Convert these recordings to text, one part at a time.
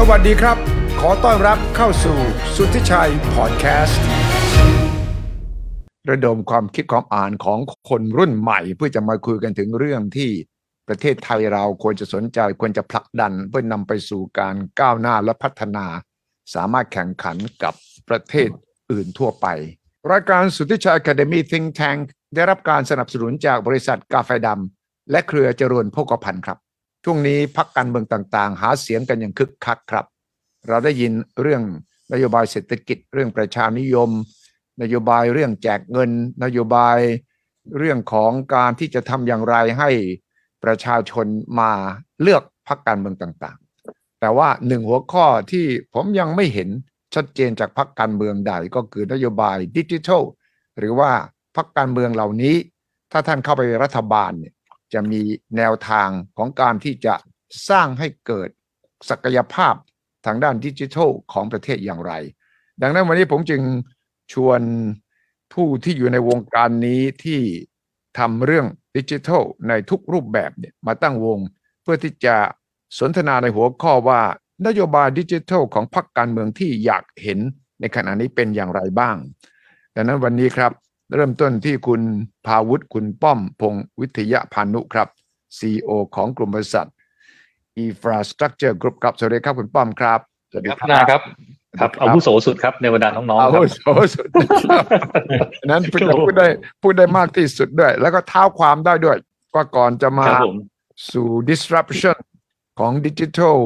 สวัสดีครับ ขอต้อนรับเข้าสู่สุทธิชัยพอดแคสต์ ระดมความคิดความอ่านของคนรุ่นใหม่ เพื่อจะมาคุยกันถึงเรื่องที่ประเทศไทยเราควรจะสนใจควรจะผลักดันเพื่อนำไปสู่การก้าวหน้าและพัฒนา สามารถแข่งขันกับประเทศอื่นทั่วไป รายการสุทธิชัย Academy Think Tank ได้รับการสนับสนุนจากบริษัทกาแฟดำและเครือเจริญโภคภัณฑ์ครับ ช่วงนี้พักการเมืองต่างๆ หาเสียงกันอย่างคึกคักครับ เราได้ยินเรื่องนโยบายเศรษฐกิจ เรื่องประชานิยม นโยบายเรื่องแจกเงิน นโยบายเรื่องของการที่จะทำอย่างไรให้ประชาชนมาเลือกพักการเมืองต่างๆ แต่ว่าหนึ่งหัวข้อที่ผมยังไม่เห็นชัดเจนจากพักการเมืองใดก็คือนโยบายดิจิทัลหรือว่าพักการเมืองเหล่านี้ ถ้าท่านเข้าไปรัฐบาลเนี่ย จะมีแนวทางของการที่จะสร้างให้เกิดศักยภาพทางด้านดิจิทัลของประเทศอย่างไร ดังนั้นวันนี้ผมจึงชวนผู้ที่อยู่ในวงการนี้ที่ทำเรื่องดิจิทัลในทุกรูปแบบเนี่ยมาตั้งวง เพื่อที่จะสนทนาในหัวข้อว่านโยบายดิจิทัลของพรรคการเมืองที่อยากเห็นในขณะนี้เป็นอย่างไรบ้าง ดังนั้นวันนี้ครับ เริ่มต้นที่คุณภาวุฒิคุณป้อมพงศ์วิทยาพานุครับ CEO ของกลุ่มบริษัท Infrastructure Group ครับสวัสดีครับคุณป้อมครับสวัสดีครับนะครับครับอาวุโสสุดครับในบรรดาน้องๆอาครัวุบโสสุดครับนั้นพูดได้พูดได้พูดได้มากที่สุดด้วย แล้วก็เท้าความได้ด้วยว่าก่อนจะมาครับผมสู่ disruption ของดิจิทัล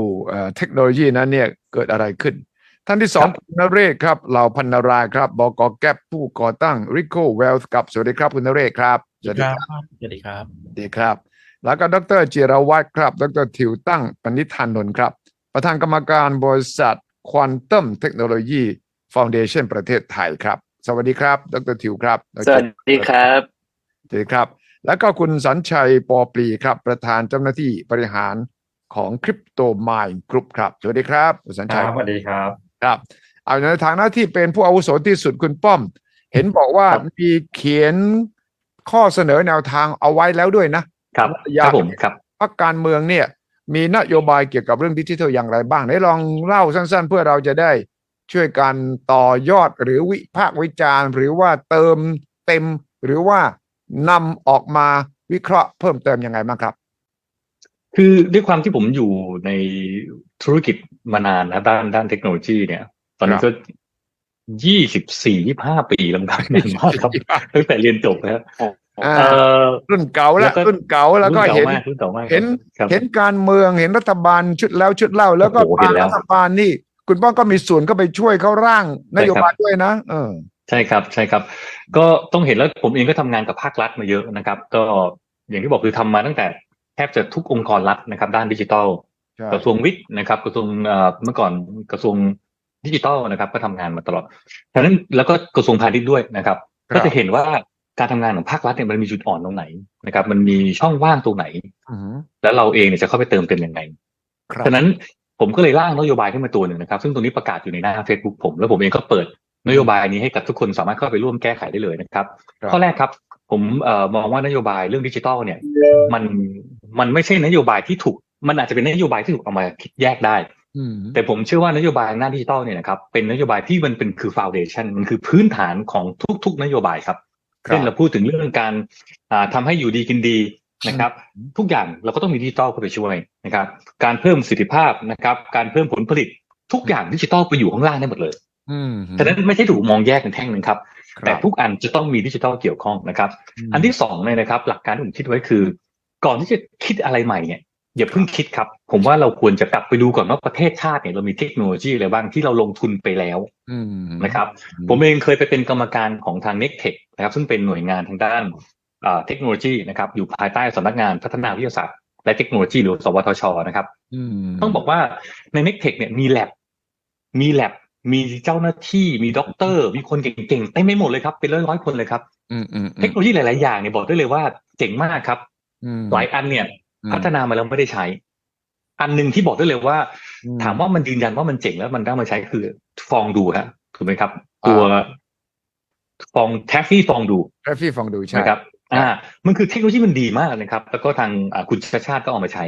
เทคโนโลยีนั้นเนี่ยเกิดอะไรขึ้น ท่านที่สองคุณนเรศครับเหล่าพันนารายครับบกแก๊ปผู้ก่อตั้ง Rico Wealth ครับสวัสดีครับคุณนเรศครับสวัสดีครับสวัสดีครับสวัสดีครับ แล้วก็ดรจิรวัตรครับ ดรทิวตั้งปณิธานนท์ครับ ประธานกรรมการบริษัทควอนตัมเทคโนโลยีฟ u n เดชันประเทศไทยครับ สวัสดีครับ ดรทิวครับดรสวัสดีครับสวัสดีครับ แล้วก็คุณสัญชัยปอปรีครับ ประธานเจ้าหน้าที่บริหารของคริปโตมายกรุ๊ปครับ สวัสดีครับคุณสัญคชัยรับสวัสดีครับ ครับเอาในฐานะที่เป็นผู้อาวุโสที่สุดคุณป้อม เห็นบอกว่าครับมีเขียนข้อเสนอแนวทางเอาไว้แล้วด้วยนะครับอคยากรับผมครับพรรคการเมืองเนี่ย มีนโยบายเกี่ยวกับเรื่องดิจิทัลอย่างไรบ้างไหนลองเล่าสั้น ๆ เพื่อเราจะได้ช่วยกันต่อยอดหรือวิพากษ์วิจารณ์ หรือว่าเติมเต็มหรือว่านำออกมาวิเคราะห์เพิ่มเติมยังไงบ้างครับ คือด้วยความที่ผมอยู่ในธุรกิจมานานนะด้านด้านเทคโนโลยีเนี่ย ตอนนี้ก็ยี่สิบสี่ยี่ห้าปีแล้วครับนานมากครับตั้งแต่เรียนจบแล้วอ่าเอ่อรุ่นเก่าแล้แล้ววก็รุ่นเก่าแล้วก็รุ่นเห็นมากรุ่นเก่ามากเห็นครับเห็นการเมืองเห็นรัฐบาลชุดแล้วชุดเล่า แล้วก็โอ้โหเห็นแล้วรัฐบาลนี่ คุณป้องก็มีส่วนเข้าไปช่วยเขาร่างนโยบายด้วยนะ เออ ใช่ครับใช่ครับ ก็ต้องเห็นแล้วผมเองก็ทำงานกับภาครัฐมาเยอะนะครับ ก็อย่างที่บอกคือทำมาตั้งแต่ แทบจะทุกองค์กรรัฐนะครับ ด้านดิจิทัลใช่กระทรวงวิทย์นะครับ กระทรวงเอ่อเมื่อก่อนกระทรวงดิจิทัลนะครับ ก็ทำงานมาตลอดฉะนั้นแล้วก็กระทรวงพาณิชย์ด้วยนะครับครับก็จะเห็นว่าการทำงานของภาครัฐเนี่ยมันมีจุดอ่อนตรงไหนนะครับ มันมีช่องว่างตรงไหนอือหือแล้วเราเองเนี่ยจะเข้าไปเติมเต็มยังไงครับฉะนั้นผมก็เลยร่างนโยบายขึ้นมาตัวหนึ่งนะครับ ซึ่งตรงนี้ประกาศอยู่ในหน้า Facebook ผม แล้วผมเองก็เปิดนโยบายนี้ให้กับทุกคนสามารถเข้าไปร่วมแก้ไขได้เลยนะครับครับข้อแรกครับ ผมเอ่อมองว่านโยบายเรื่องดิจิทัลเนี่ย มันมันไม่ใช่นโยบายที่ถูก มันอาจจะเป็นนโยบายที่ถูกเอามาคิดแยกได้อืมแต่ผมเชื่อว่านโยบายหน้าดิจิทัลเนี่ยนะครับเป็นนโยบายที่มันเป็นคือฟ u n เดชันมันคือพื้นฐานของทุก ๆ นโยบายครับครับเช่นเราพูดถึงเรื่องการอ่าทำให้อยู่ดีกินดีนะครับ ทุกอย่างเราก็ต้องมีดิจิทัลเข้าไปช่วยนะครับ การเพิ่มประสิทธิภาพนะครับ การเพิ่มผลผลิตทุกอย่างดิจิทัลไปอยู่ข้างล่างได้หมดเลยอืมฉะนั้นไม่ใช่ถูกมองแยกเป็นแท่งหนึ่งครับครับ แต่ทุกอันจะต้องมีดิจิทัลเกี่ยวข้องนะครับ อันที่สองเนี่ยนะครับ หลักการที่ผมคิดไว้คือ ก่อนที่จะคิดอะไรใหม่เนี่ยอย่าเพิ่งคิดครับ ผมว่าเราควรจะกลับไปดูก่อนว่าประเทศชาติเนี่ยเรามีเทคโนโลยีอะไรบ้างที่เราลงทุนไปแล้วอืมนะครับ ผมเองเคยไปเป็นกรรมการของทาง n e c t e c h นะครับซึ่งเป็นหน่วยงานทางด้านอ่าเทคโนโลยีนะครับ อยู่ภายใต้สำนักงานพัฒนาวิทยาศาสตร์และเทคโนโลยีหรือสวทชนะครับอืมต้องบอกว่าใน n e c t e c h เนี่ยมี lab มี lab มีเจ้าหน้าที่มีด็อกเตอร์ มีคนเก่งๆเต็มไปหมดเลยครับ เป็นร้อยๆคนเลยครับอืมอืมเทคโนโลยีหลาย ๆ อย่างเนี่ยบอกได้เลยว่าเจ๋งมากครับอืมหลายอันเนี่ยอืมพัฒนามาแล้วไม่ได้ใช้ อันหนึ่งที่บอกได้เลยว่าอืมถามว่ามันยืนยันว่ามันเจ๋งแล้วมันได้มาใช้คือฟองดูฮะถูกไหมครับ ตัวฟอง Traffy Fondue Traffy Fondue ใช่นะครับ อ่า มันคือเทคโนโลยีมันดีมากนะครับ แล้วก็ทางอ่าคุณชัชชาติก็เอามาใช้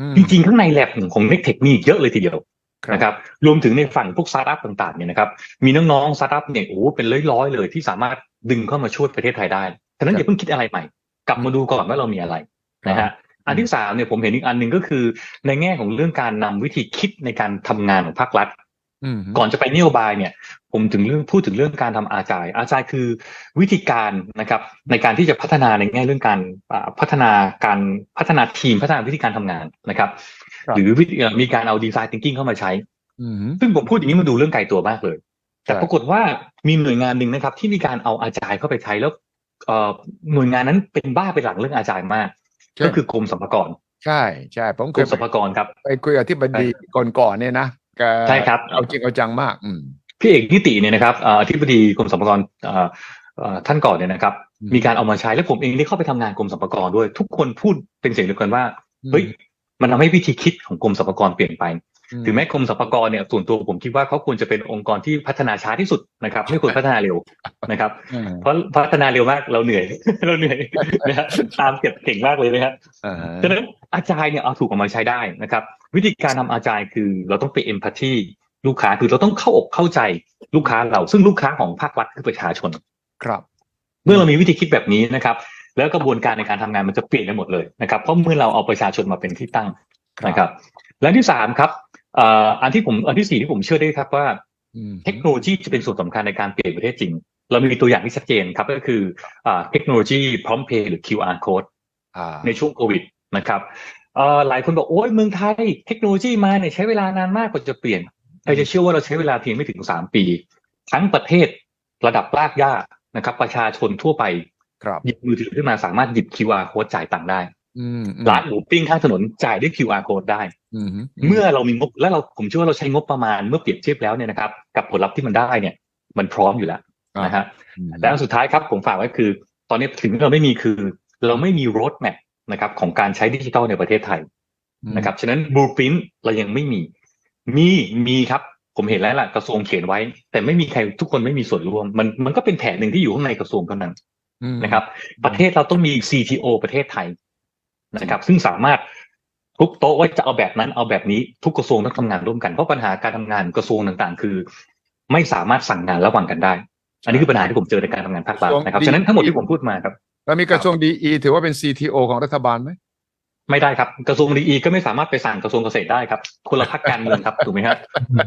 อืมจริง ๆ ข้างในแลบของ NECTEC มีอีกเยอะเลยทีเดียวครับ นะครับรวมถึงในฝั่งพวกสตาร์ทอัพต่างๆเนี่ยนะครับมีน้องๆสตาร์ทอัพเนี่ยโอ้โหเป็นร้อยๆเลยที่สามารถดึงเข้ามาช่วยประเทศไทยได้ฉะนั้นอย่าเพิ่งคิดอะไรใหม่ กลับมาดูก่อนว่าเรามีอะไรนะฮะอันที่สามเนี่ยผมเห็นอีกอันหนึ่งก็คือ ในแง่ของเรื่องการนำวิธีคิดในการทำงานของภาครัฐอืมก่อนจะไปนโยบายเนี่ย ผมถึงเรื่องพูดถึงเรื่องการทำอาจาย อาจายคือวิธีการนะครับ ในการที่จะพัฒนาในแง่เรื่องการอ่าพัฒนาการพัฒนาทีมพัฒนาวิธีการทำงานนะครับครับ หรือวิธีเอ่อมีการเอาดีไซน์ thinking เข้ามาใช้อืมซึ่งผมพูดอย่างนี้มันดูเรื่องไกลตัวมากเลย แต่ครับปรากฏว่ามีหน่วยงานหนึ่งนะครับ ที่มีการเอาอาจายเข้าไปใช้แล้วเอ่อหน่วยงานนั้นเป็นบ้าเป็นหลังเรื่องอาจายมาก ก็คือกรมสรรพากรใช่ใช่ผมเคกรยมสรรพากรครับ ไปคุยกับที่บดีก่อนๆเนี่ยนะแกใช่ครับเอาจริงเอาจังมากอืมพี่เอกนิติเนี่ยนะครับเอ่ออธิบดีกรมสรรพากรเอ่อเอ่อท่านก่อนเนี่ยนะครับอืมมีการเอามาใช้แล้วผมเองได้เข้าไปทำงานกรมสรรพากรด้วย ทุกคนพูดเป็นเสียงเดียวกันว่าเฮ้ย มันทำให้วิธีคิดของกรมสรรพากรเปลี่ยนไปถึงแม้กรมสรรพากรเนี่ยส่วนตัวผมคิดว่าเขาควรจะเป็นองค์กรที่พัฒนาช้าที่สุดนะครับไม่ควรพัฒนาเร็วนะครับอืมเพราะพัฒนาเร็วมากเราเหนื่อยเราเหนื่อยนะฮะตามเก็บเก่งมากเลยนะฮะอ่าฮะฉะนั้นอาจารย์เนี่ยเอาถูกเอามาใช้ได้นะครับ วิธีการทำอาจารย์คือเราต้องไปเอมพัตตีลูกค้าคือเราต้องเข้าอกเข้าใจลูกค้าเรา ซึ่งลูกค้าของภาครัฐคือประชาชนครับ เมื่อเรามีวิธีคิดแบบนี้นะครับ แล้วกระบวนการในการทำงานมันจะเปลี่ยนไปหมดเลยนะครับเพราะเมื่อเราเอาประชาชนมาเป็นที่ตั้งนะครับ และที่สามครับเอ่ออันที่ผมอันที่สี่ที่ผมเชื่อได้ครับว่าอืมเทคโนโลยีจะเป็นส่วนสำคัญในการเปลี่ยนประเทศจริง เรามีตัวอย่างที่ชัดเจนครับก็คืออ่าเทคโนโลยีพร้อมเพย์หรือ QR code อ่าในช่วงโควิดนะครับเอ่อหลายคนบอกโอ้ยเมืองไทย เทคโนโลยีมาเนี่ยใช้เวลานานมากกว่าจะเปลี่ยนใครจะเชื่อว่าเราใช้เวลาเพียงไม่ถึงสามปี ทั้งประเทศระดับรากหญ้านะครับ ประชาชนทั่วไปครับ หยิบมือถือขึ้นมาสามารถหยิบ QR code จ่ายตังค์ได้อืมอืมร้านหมูปิ้งข้างถนนจ่ายด้วย QR code ได้อืมเมื่อเรามีงบและเราผมเชื่อว่าเราใช้งบประมาณเมื่อเปรียบเทียบแล้วเนี่ยนะครับ กับผลลัพธ์ที่มันได้เนี่ย มันพร้อมอยู่แล้วนะฮะอืมและอันสุดท้ายครับผมฝากไว้คือ ตอนนี้ถึงเราไม่มีคือ เราไม่มีรถแมพนะครับ ของการใช้ดิจิทัลในประเทศไทยนะครับฉะนั้นบลูพิ้นเรายังไม่มี มีมีครับผมเห็นแล้วล่ะกระทรวงเขียนไว้ แต่ไม่มีใครทุกคนไม่มีส่วนร่วม มันมันก็เป็นแผนหนึ่งที่อยู่ข้างในกระทรวงเท่านั้นอืม นะครับ ประเทศเราต้องมี CTO ประเทศไทยนะครับ ซึ่งสามารถทุกโต๊ะว่าจะเอาแบบนั้นเอาแบบนี้ทุกกระทรวงต้องทำงานร่วมกันเพราะปัญหาการทำงานกระทรวงต่างๆ คือ ไม่สามารถสั่งงานระหว่างกันได้ อันนี้คือปัญหาที่ผมเจอในการทำงานภาครัฐนะครับฉะนั้นทั้งหมดที่ผมพูดมาครับแล้วมีกระทรวงดีถือว่าเป็น CTO ของรัฐบาลไหมไม่ได้ครับกระทรวงดีก็ไม่สามารถไปสั่งกระทรวงเกษตรได้ครับคนละพักการเมืองครับถูกไหมฮะ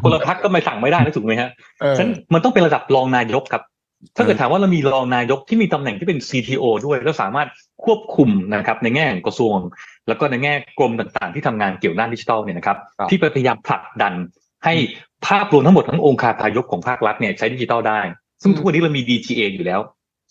คนละพักก็ไม่สั่งไม่ได้นะถูกไหมฮะเออฉะนั้นมันต้องเป็นระดับรองนายกครับ ถ้าเกิดถามว่าเรามีรองนายกที่มีตำแหน่งที่เป็น CTO ด้วย แล้วสามารถควบคุมนะครับในแง่ของกระทรวง แล้วก็ในแง่กรมต่างๆ ที่ทำงานเกี่ยวด้านดิจิทัลเนี่ยนะครับครับที่พยายามผลักดันให้ภาพรวมทั้งหมดทั้งองค์คาพายกของภาครัฐเนี่ยใช้ดิจิทัลได้ ซึ่งทุกวันนี้เรามี DGA อยู่แล้ว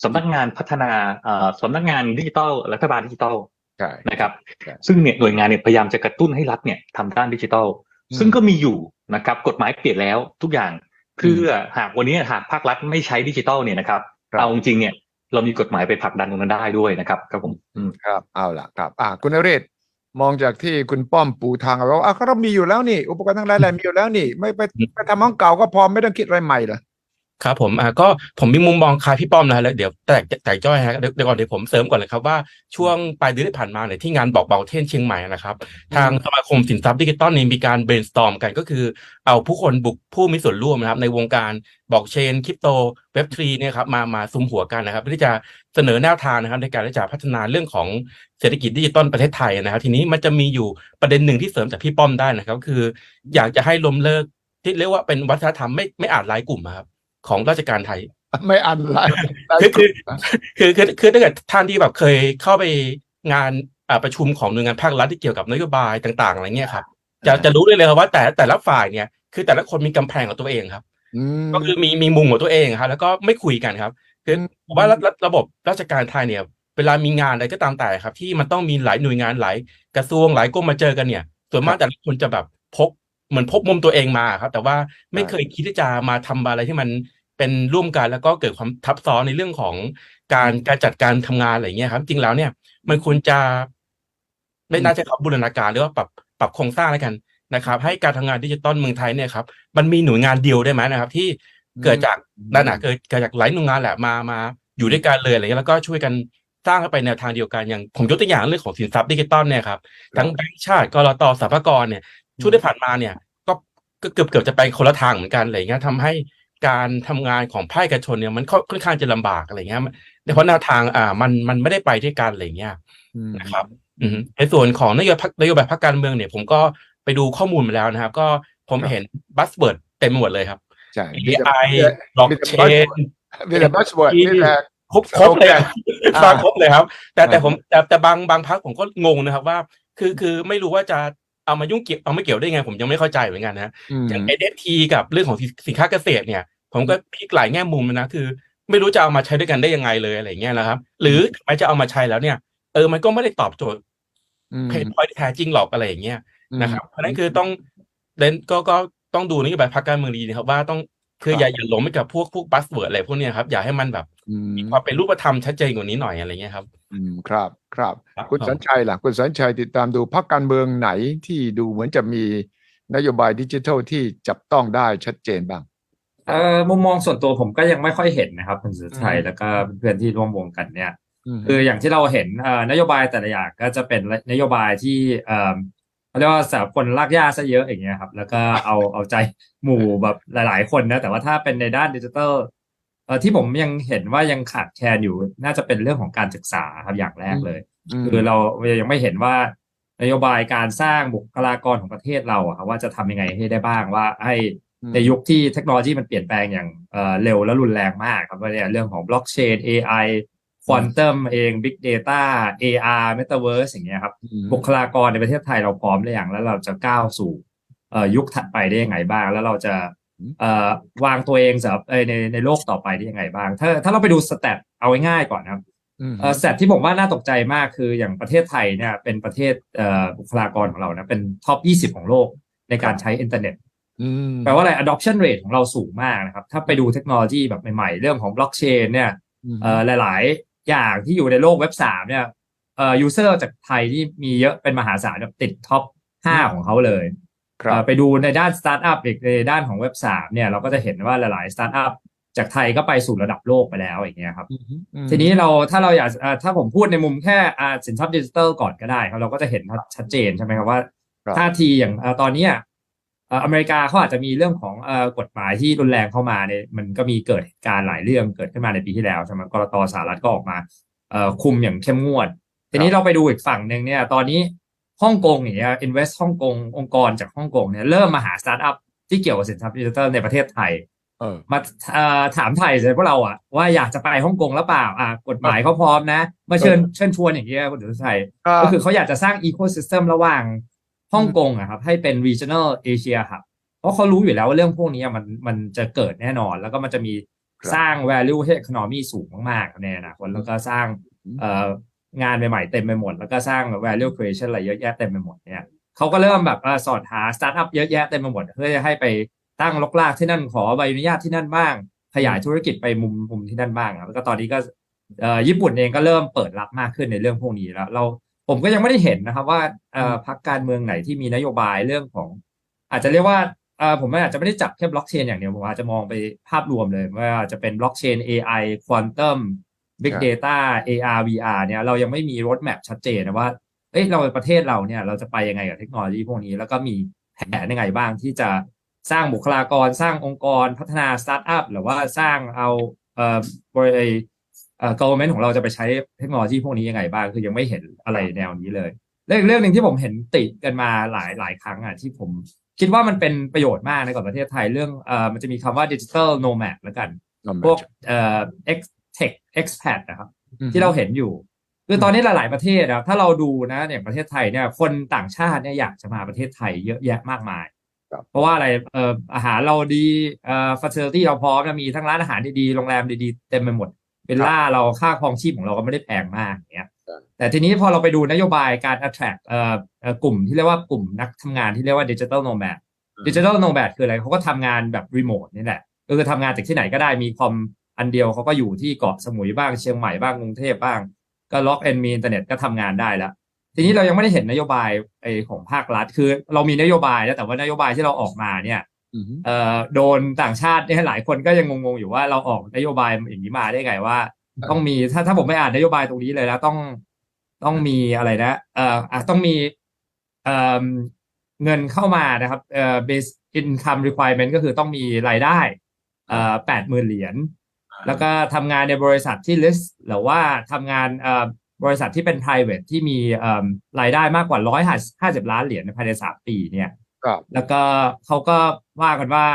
สำนักงานพัฒนาเอ่อสำนักงานดิจิทัลรัฐบาลดิจิทัลใช่นะครับใช่ซึ่งเนี่ยหน่วยงานเนี่ยพยายามจะกระตุ้นให้รัฐเนี่ยทำด้านดิจิทัลอืมซึ่งก็มีอยู่นะครับ กฎหมายเปลี่ยนแล้วทุกอย่าง เพื่อหากวันนี้หากภาครัฐไม่ใช้ดิจิทัลเนี่ยนะครับครับเอาจริงๆเนี่ยเรามีกฎหมายไปผลักดันตรงนั้นได้ด้วยนะครับครับผมอืมครับเอาล่ะครับ อ่าคุณนเรศมองจากที่คุณป้อมปูทางเอาไว้ว่าอะก็เรามีอยู่แล้วนี่ อุปกรณ์ทั้งหลายแหล่มีอยู่แล้วนี่ ไม่ไปไปทำของเก่าก็พอไม่ต้องคิดอะไรใหม่เหรอ ครับผมอ่าก็ผมมีมุมมองคล้ายพี่ป้อมนะฮะแล้วเดี๋ยวแตกแตกจ้อยฮะเดี๋ยวเดี๋ยวก่อนเดี๋ยวผมเสริมก่อนเลยครับว่าช่วงปลายเดือนที่ผ่านมาเนี่ยที่งาน Block Mountain เชียงใหม่นะครับทางสมาคมสินทรัพย์ดิจิตอลเนี่ยมีการ brainstorm กันก็คือ เอาผู้คนบุกผู้มีส่วนร่วมนะครับในวงการบล็อกเชนคริปโตเว็บทรีเนี่ยครับมามาสุมหัวกันนะครับเพื่อที่จะเสนอแนวทางนะครับในการที่จะพัฒนาเรื่องของเศรษฐกิจดิจิตอลประเทศไทยนะครับ ทีนี้มันจะมีอยู่ประเด็นหนึ่งที่เสริมจากพี่ป้อมได้นะครับ คือ อยากจะให้ล้มเลิกที่เรียกว่าเป็นวัฒนธรรมไม่ไม่อาจรายกลุ่มอะครับ ของราชการไทย ไม่อันไรคือคือคือคือคือถ้าเกิดท่านที่แบบเคยเข้าไปงานอ่าประชุมของหน่วยงานภาครัฐที่เกี่ยวกับนโยบายต่างๆอะไรเงี้ยครับจะจะรู้ได้เลยครับว่าแต่แต่ละฝ่ายเนี่ย คือแต่ละคนมีกำแพงของตัวเองครับมก็คือมีมีมุมของตัวเองครับแล้วก็ไม่คุยกันครับ คืออืมผมว่าระระระบบราชการไทยเนี่ย เวลามีงานอะไรก็ตามแต่ครับ ที่มันต้องมีหลายหน่วยงานหลายกระทรวงหลายกรมมาเจอกันเนี่ย ส่วนมากแต่ละคนจะแบบพกเหมือนพกมุมตัวเองมาครับ แต่ว่าไม่เคยคิดที่จะมาทำอะไรที่มัน เป็นร่วมกันแล้วก็เกิดความทับซ้อนในเรื่องของการการจัดการทำงานอะไรเงี้ยครับ จริงแล้วเนี่ย มันควรจะ ไม่น่าจะขับบูรณาการหรือว่าปรับปรับโครงสร้างแล้วกันนะครับ ให้การทำงานดิจิตอลเมืองไทยเนี่ยครับมันมีหน่วยงานเดียวได้ไหมนะครับ ที่เกิดจากด้านหนาเกิดเกิดจากหลายหน่วยงานแหละมามาอยู่ด้วยกันเลยอะไรเงี้ยแล้วก็ช่วยกันสร้างให้ไปแนวทางเดียวกันอย่างผมยกตัวอย่างเรื่องของสินทรัพย์ดิจิตอลเนี่ยครับทั้งแบงก์ชาติกลตสรรพากรเนี่ยช่วงที่ผ่านมาเนี่ย ก็ก็เกือบเกือบจะไปคนละทางเหมือนกันอะไรเงี้ยทำให้ การทำงานของภาคเอกชนเนี่ยมันค่อนค่อนข้างจะลำบากอะไรเงี้ยเพราะแนวทางอ่ามันมันไม่ได้ไปด้วยกันอะไรเงี้ยอืมนะครับอืมในส่วนของนโยบายพรรคนโยบายพรรคการเมืองเนี่ย ผมก็ไปดูข้อมูลมาแล้วนะครับ ก็ผมเห็น buzzword เต็มไปหมดเลยครับใช่มีแต่ AI บล็อกเชนมีแต่ buzzword มีแต่ครบครบเลยอะอ่าฟังครบเลยครับ แต่แต่อ่าผมแต่แต่บางบางพรรคผมก็งงนะครับว่า คือคือไม่รู้ว่าจะ เอามายุ่งเกี่ยวเอาไม่เกี่ยวได้ไงผมยังไม่เข้าใจเหมือนกันนะอืมอย่าง NFT กับเรื่องของสินค้าเกษตรเนี่ย ผมก็พลิกหลายแง่มุมนะคือ ไม่รู้จะเอามาใช้ด้วยกันได้ยังไงเลยอะไรเงี้ยนะครับ หรือถึงแม้จะเอามาใช้แล้วเนี่ย เออมันก็ไม่ได้ตอบโจทย์อืม pain point ที่แท้จริงหรอกอะไรอย่างเงี้ยนะครับเพราะฉะนั้นคือต้องเล่นก็ก็ต้องดูนโยบายพรรคการเมืองดีนะครับว่าต้องคืออย่าอย่าหลงไปกับพวกพวก buzzword อะไรพวกเนี้ยครับ อย่าให้มันแบบอืมมีความเป็นรูปธรรมชัดเจนกว่านี้หน่อยอะไรเงี้ยครับ อืมครับ ครับครับ คุณผมสัญชัยล่ะ คุณสัญชัยติดตามดูพรรคการเมืองไหนที่ดูเหมือนจะมีนโยบายดิจิทัลที่จับต้องได้ชัดเจนบ้างเอ่อมุมมองส่วนตัวผมก็ยังไม่ค่อยเห็นนะครับคุณสุดชัยอืมแล้วก็เพื่อนที่ร่วมวงกันเนี่ยมคืออย่างที่เราเห็นเอ่อนโยบายแต่ละอย่างก็จะเป็นนโยบายที่เอ่อเขาเรียกว่าสำหรับคนลากย่าซะเยอะอย่างเงี้ยครับ แล้วก็เอาเอาใจหมู่แบบหลาย ๆ คนนะแต่ว่าถ้าเป็นในด้านดิจิทัลเอ่อ ที่ผมยังเห็นว่ายังขาดแคลนอยู่น่าจะเป็นเรื่องของการศึกษาครับอย่างแรกเลยมคือเรายังไม่เห็นว่านโยบายการสร้างบุคลากรของประเทศเราอะครับว่าจะทำยังไงให้ได้บ้างว่าให้อืมในยุคที่เทคโนโลยีมันเปลี่ยนแปลงอย่างเอ่อเร็วและรุนแรงมากครับว่าเนี่ยเรื่องของบล็อกเชน AI ควอนตัมเอง Big Data AR Metaverse อย่างเงี้ยครับอืมบุคลากรในประเทศไทยเราพร้อมหรือยังแล้วเราจะก้าวสู่เอ่อยุคถัดไปได้ยังไงบ้าง แล้วเราจะเอ่อ วางตัวเองสำหรับเอ่อในในโลกต่อไปได้ยังไงบ้าง ถ้าถ้าเราไปดูสแตทเอาง่ายๆก่อนนะครับอืมเอ่อ stat ที่ผมว่าน่าตกใจมากคืออย่างประเทศไทยเนี่ยเป็นประเทศเอ่อบุคลากรของเรานะเป็น top 20 ของโลกในการใช้อินเทอร์เน็ตอืมแปลว่าอะไร adoption rate ของเราสูงมากนะครับ ถ้าไปดูเทคโนโลยีแบบใหม่ๆ เรื่องของ blockchain เนี่ยเอ่อหลายๆ อย่างที่อยู่ในโลกเว็บสามเนี่ยเอ่อ user จากไทยที่มีเยอะเป็นมหาศาลแบบติด top ห้าของเขาเลยครัเอ่บอ ไปดูในด้านสตาร์ทอัพอีกในด้านของเว็บสามเนี่ยเราก็จะเห็นว่าหลายๆสตาร์ทอัพจากไทยก็ไปสู่ระดับโลกไปแล้วอย่างเงี้ยครับอืมทีนี้เราถ้าเราอยากอ่าถ้าผมพูดในมุมแค่อ่าสินทรัพย์ดิจิทัลก่อนก็ได้ครับเราก็จะเห็นชัดเจนใช่ไหมครับว่าครับท่าทีอย่างอ่าตอนเนี้ยอ่าอเมริกาเขาอาจจะมีเรื่องของเอ่อกฎหมายที่รุนแรงเข้ามาเนี่ยมันก็มีเกิดเหตุการณ์หลายเรื่องเกิดขึ้นมาในปีที่แล้วใช่ไหมกลตสหรัฐก็ออกมาเอ่อคุมอย่างเข้มงวด ทีนี้เราไปดูอีกฝั่งหนึ่งเนี่ย ตอนนี้ ฮ่องกงอย่างเงี้ย invest ฮ่องกงองค์กรจากฮ่องกงเนี่ยเริ่มมาหาสตาร์ทอัพที่เกี่ยวกับสินทรัพย์ดิจิทัลในประเทศไทยเออมาเอ่อถามไทยเลยพวกเราอะว่าอยากจะไปฮ่องกงแล้วเปล่าอะกฎหมายเขาพร้อมนะ มาเชิญเชิญชวนอย่างเงี้ยคุณสุทธิชัยก็คือเขาอยากจะสร้างอีโค y ิสเต็มระหว่างฮ่องกงอะครับให้เป็น regional Asia ครับ เพราะเขารู้อยู่แล้วว่าเรื่องพวกนี้มันมันจะเกิดแน่นอน แล้วก็มันจะมีครับสร้าง value ให้ economy สูงมากๆในอนาคตแล้วก็สร้างเอ่อ งานใหม่ๆเต็มไปหมด แล้วก็สร้าง value creation อะไรเยอะแยะเต็มไปหมดเนี่ยเขาก็เริ่มแบบเอ่อสอดหาสตาร์ทอัพเยอะแยะเต็มไปหมด เพื่อจะให้ไปตั้งรกรากที่นั่นขอใบอนุญาตที่นั่นบ้าง ขยายธุรกิจไปมุมมุมที่นั่นบ้างครับแล้วก็ตอนนี้ก็เอ่อญี่ปุ่นเองก็เริ่มเปิดรับมากขึ้นในเรื่องพวกนี้แล้ว เราผมก็ยังไม่ได้เห็นนะครับว่าเอ่อพรรคการเมืองไหนที่มีนโยบายเรื่องของ อาจจะเรียกว่าเอ่อผมอาจจะไม่ได้จับแค่บล็อกเชนอย่างเดียวผมอาจจะมองไปภาพรวมเลยว่าจะเป็นบล็อกเชน AI ควอนตัม Big ครับ Data AR VR เนี่ยเรายังไม่มี roadmap ชัดเจนนะว่าเอ้ยเราประเทศเราเนี่ยเราจะไปยังไงกับเทคโนโลยีพวกนี้ แล้วก็มีแผนยังไงบ้างที่จะสร้างบุคลากรสร้างองค์กรพัฒนาสตาร์ทอัพหรือว่าสร้างเอาเอ่อบริเอ่อ government ของเราจะไปใช้เทคโนโลยีพวกนี้ยังไงบ้างคือยังไม่เห็นอะไรแนวนี้เลยเรื่องเรื่องหนึ่งที่ผมเห็นติดกันมาหลายหลายครั้งอะที่ผมคิดว่ามันเป็นประโยชน์มากในกับประเทศไทยเรื่องเอ่อมันจะมีคำว่า digital nomad แล้วกัน พวกเอ่อ ex tech expat นะครับ ที่เราเห็นอยู่ คือตอนนี้หลาย ๆประเทศอะถ้าเราดูนะอย่างประเทศไทยเนี่ย คนต่างชาติเนี่ยอยากจะมาประเทศไทยเยอะแยะมากมายครับเพราะว่าอะไรเอ่ออาหารเราดีเอ่อ facility เราพร้อมนะมีทั้งร้านอาหารดีๆโรงแรมดีๆเต็มไปหมดเป็นล่าเราค่าครองชีพของเราก็ไม่ได้แพงมากอย่างเงี้ยครับแต่ทีนี้พอเราไปดูนโยบายการ attract เอ่อเอ่อกลุ่มที่เรียกว่ากลุ่มนักทำงานที่เรียกว่า digital nomad ดิจิทัลโนแบดคืออะไรเขาก็ทำงานแบบรีโมทนี่แหละก็คือทำงานจากที่ไหนก็ได้มีคอม อันเดียวเขาก็อยู่ที่เกาะสมุยบ้างเชียงใหม่บ้างกรุงเทพบ้าง ก็ log in มีอินเทอร์เน็ตก็ทำงานได้แล้วทีนี้เรายังไม่ได้เห็นนโยบายไอของภาครัฐ คือ เรามีนโยบายแล้วแต่ว่านโยบายที่เราออกมาเนี่ยอืมเอ่อโดนต่างชาติเนี่ยหลายคนก็ยังงงๆอยู่ว่าเราออกนโยบายอย่างนี้มาได้ไงว่า ต้องมีถ้าถ้าผมไม่อ่านนโยบายตรงนี้เลยแล้วต้องต้องมีอะไรนะเอ่ออะต้องมีเอ่อเงินเข้ามานะครับเอ่อ base income requirement ก็คือต้องมีรายได้เอ่อแปดหมื่นเหรียญ แล้วก็ทำงานในบริษัทที่ list หรือว่าทำงานเอ่อบริษัทที่เป็น private ที่มีเอ่อรายได้มากกว่าร้อยห้าสิบล้านเหรียญในภายในสามปีเนี่ยครับแล้วก็เขาก็ว่ากันว่า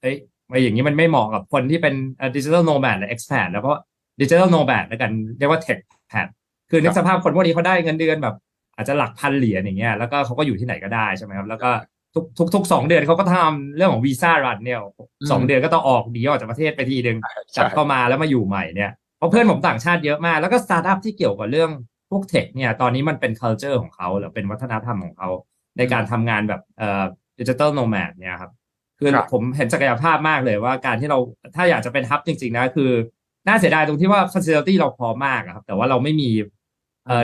เอ้ยไอ้อย่างนี้มันไม่เหมาะกับคนที่เป็นดิจิทัลโนแมดหรือ expat แล้วก็ดิจิทัลโนแมดแล้วกันเรียกว่า tech pat คือนึกสภาพคนพวกนี้เขาได้เงินเดือนแบบ อาจจะหลักพันเหรียญอย่างเงี้ยแล้วก็เขาก็อยู่ที่ไหนก็ได้ใช่ไหมครับแล้วก็ ทุกทุกทุกสองเดือนเขาก็ทำเรื่องของ visa run เนี่ยสองเดือนก็ต้องออกหนีออกจากประเทศไปทีหนึ่งกลับเข้ามาแล้วมาอยู่ใหม่เนี่ยเพราะเพื่อนผมต่างชาติเยอะมาก แล้วก็สตาร์ทอัพที่เกี่ยวกับเรื่องพวก tech เนี่ยตอนนี้มันเป็น culture ของเขาหรือเป็นวัฒนธรรมของเขาในการทำงานแบบเอ่อ digital nomad เนี่ยครับคือครับผมเห็นศักยภาพมากเลยว่าการที่เราถ้าอยากจะเป็น hub จริง ๆ นะ คือ น่าเสียดายตรงที่ว่า facility เราพร้อมมากอะครับ แต่ว่าเราไม่มีเอ่อ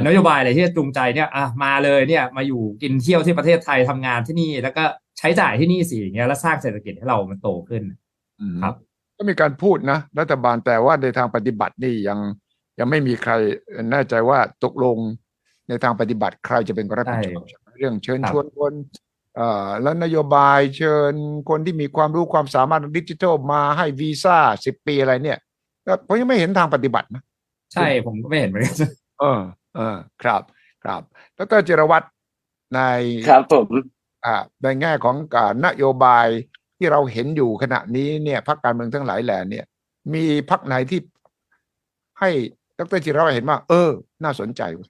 นโยบายอะไรที่จะจูงใจเนี่ยอะมาเลยเนี่ยมาอยู่กินเที่ยวที่ประเทศไทยทำงานที่นี่ แล้วก็ใช้จ่ายที่นี่สิอย่างเงี้ยแล้วสร้างเศรษฐกิจให้เรามันโตขึ้นอืมครับ ก็มีการพูดนะ รัฐบาลแต่ว่าในทางปฏิบัตินี่ยังยังไม่มีใครแน่ใจว่าตกลงในทางปฏิบัติใครจะเป็นคนรับผิดชอบเรื่องเชิญครับชวนคนเอ่อแล้วนโยบายเชิญคนที่มีความรู้ความสามารถดิจิทัลมาให้วีซ่าสิบปีอะไรเนี่ยก็ผมยังไม่เห็นทางปฏิบัตินะ ใช่ผมก็ไม่เห็นเหมือนกันเออ เออครับครับแล้วก็จิรวัตรในครับผมอ่าในแง่ของการนโยบายที่เราเห็นอยู่ขณะนี้เนี่ยพรรคการเมืองทั้งหลายแหล่เนี่ย มีพรรคไหนที่ให้ดรจิรวัตรเห็นว่า เออ น่าสนใจเว้ย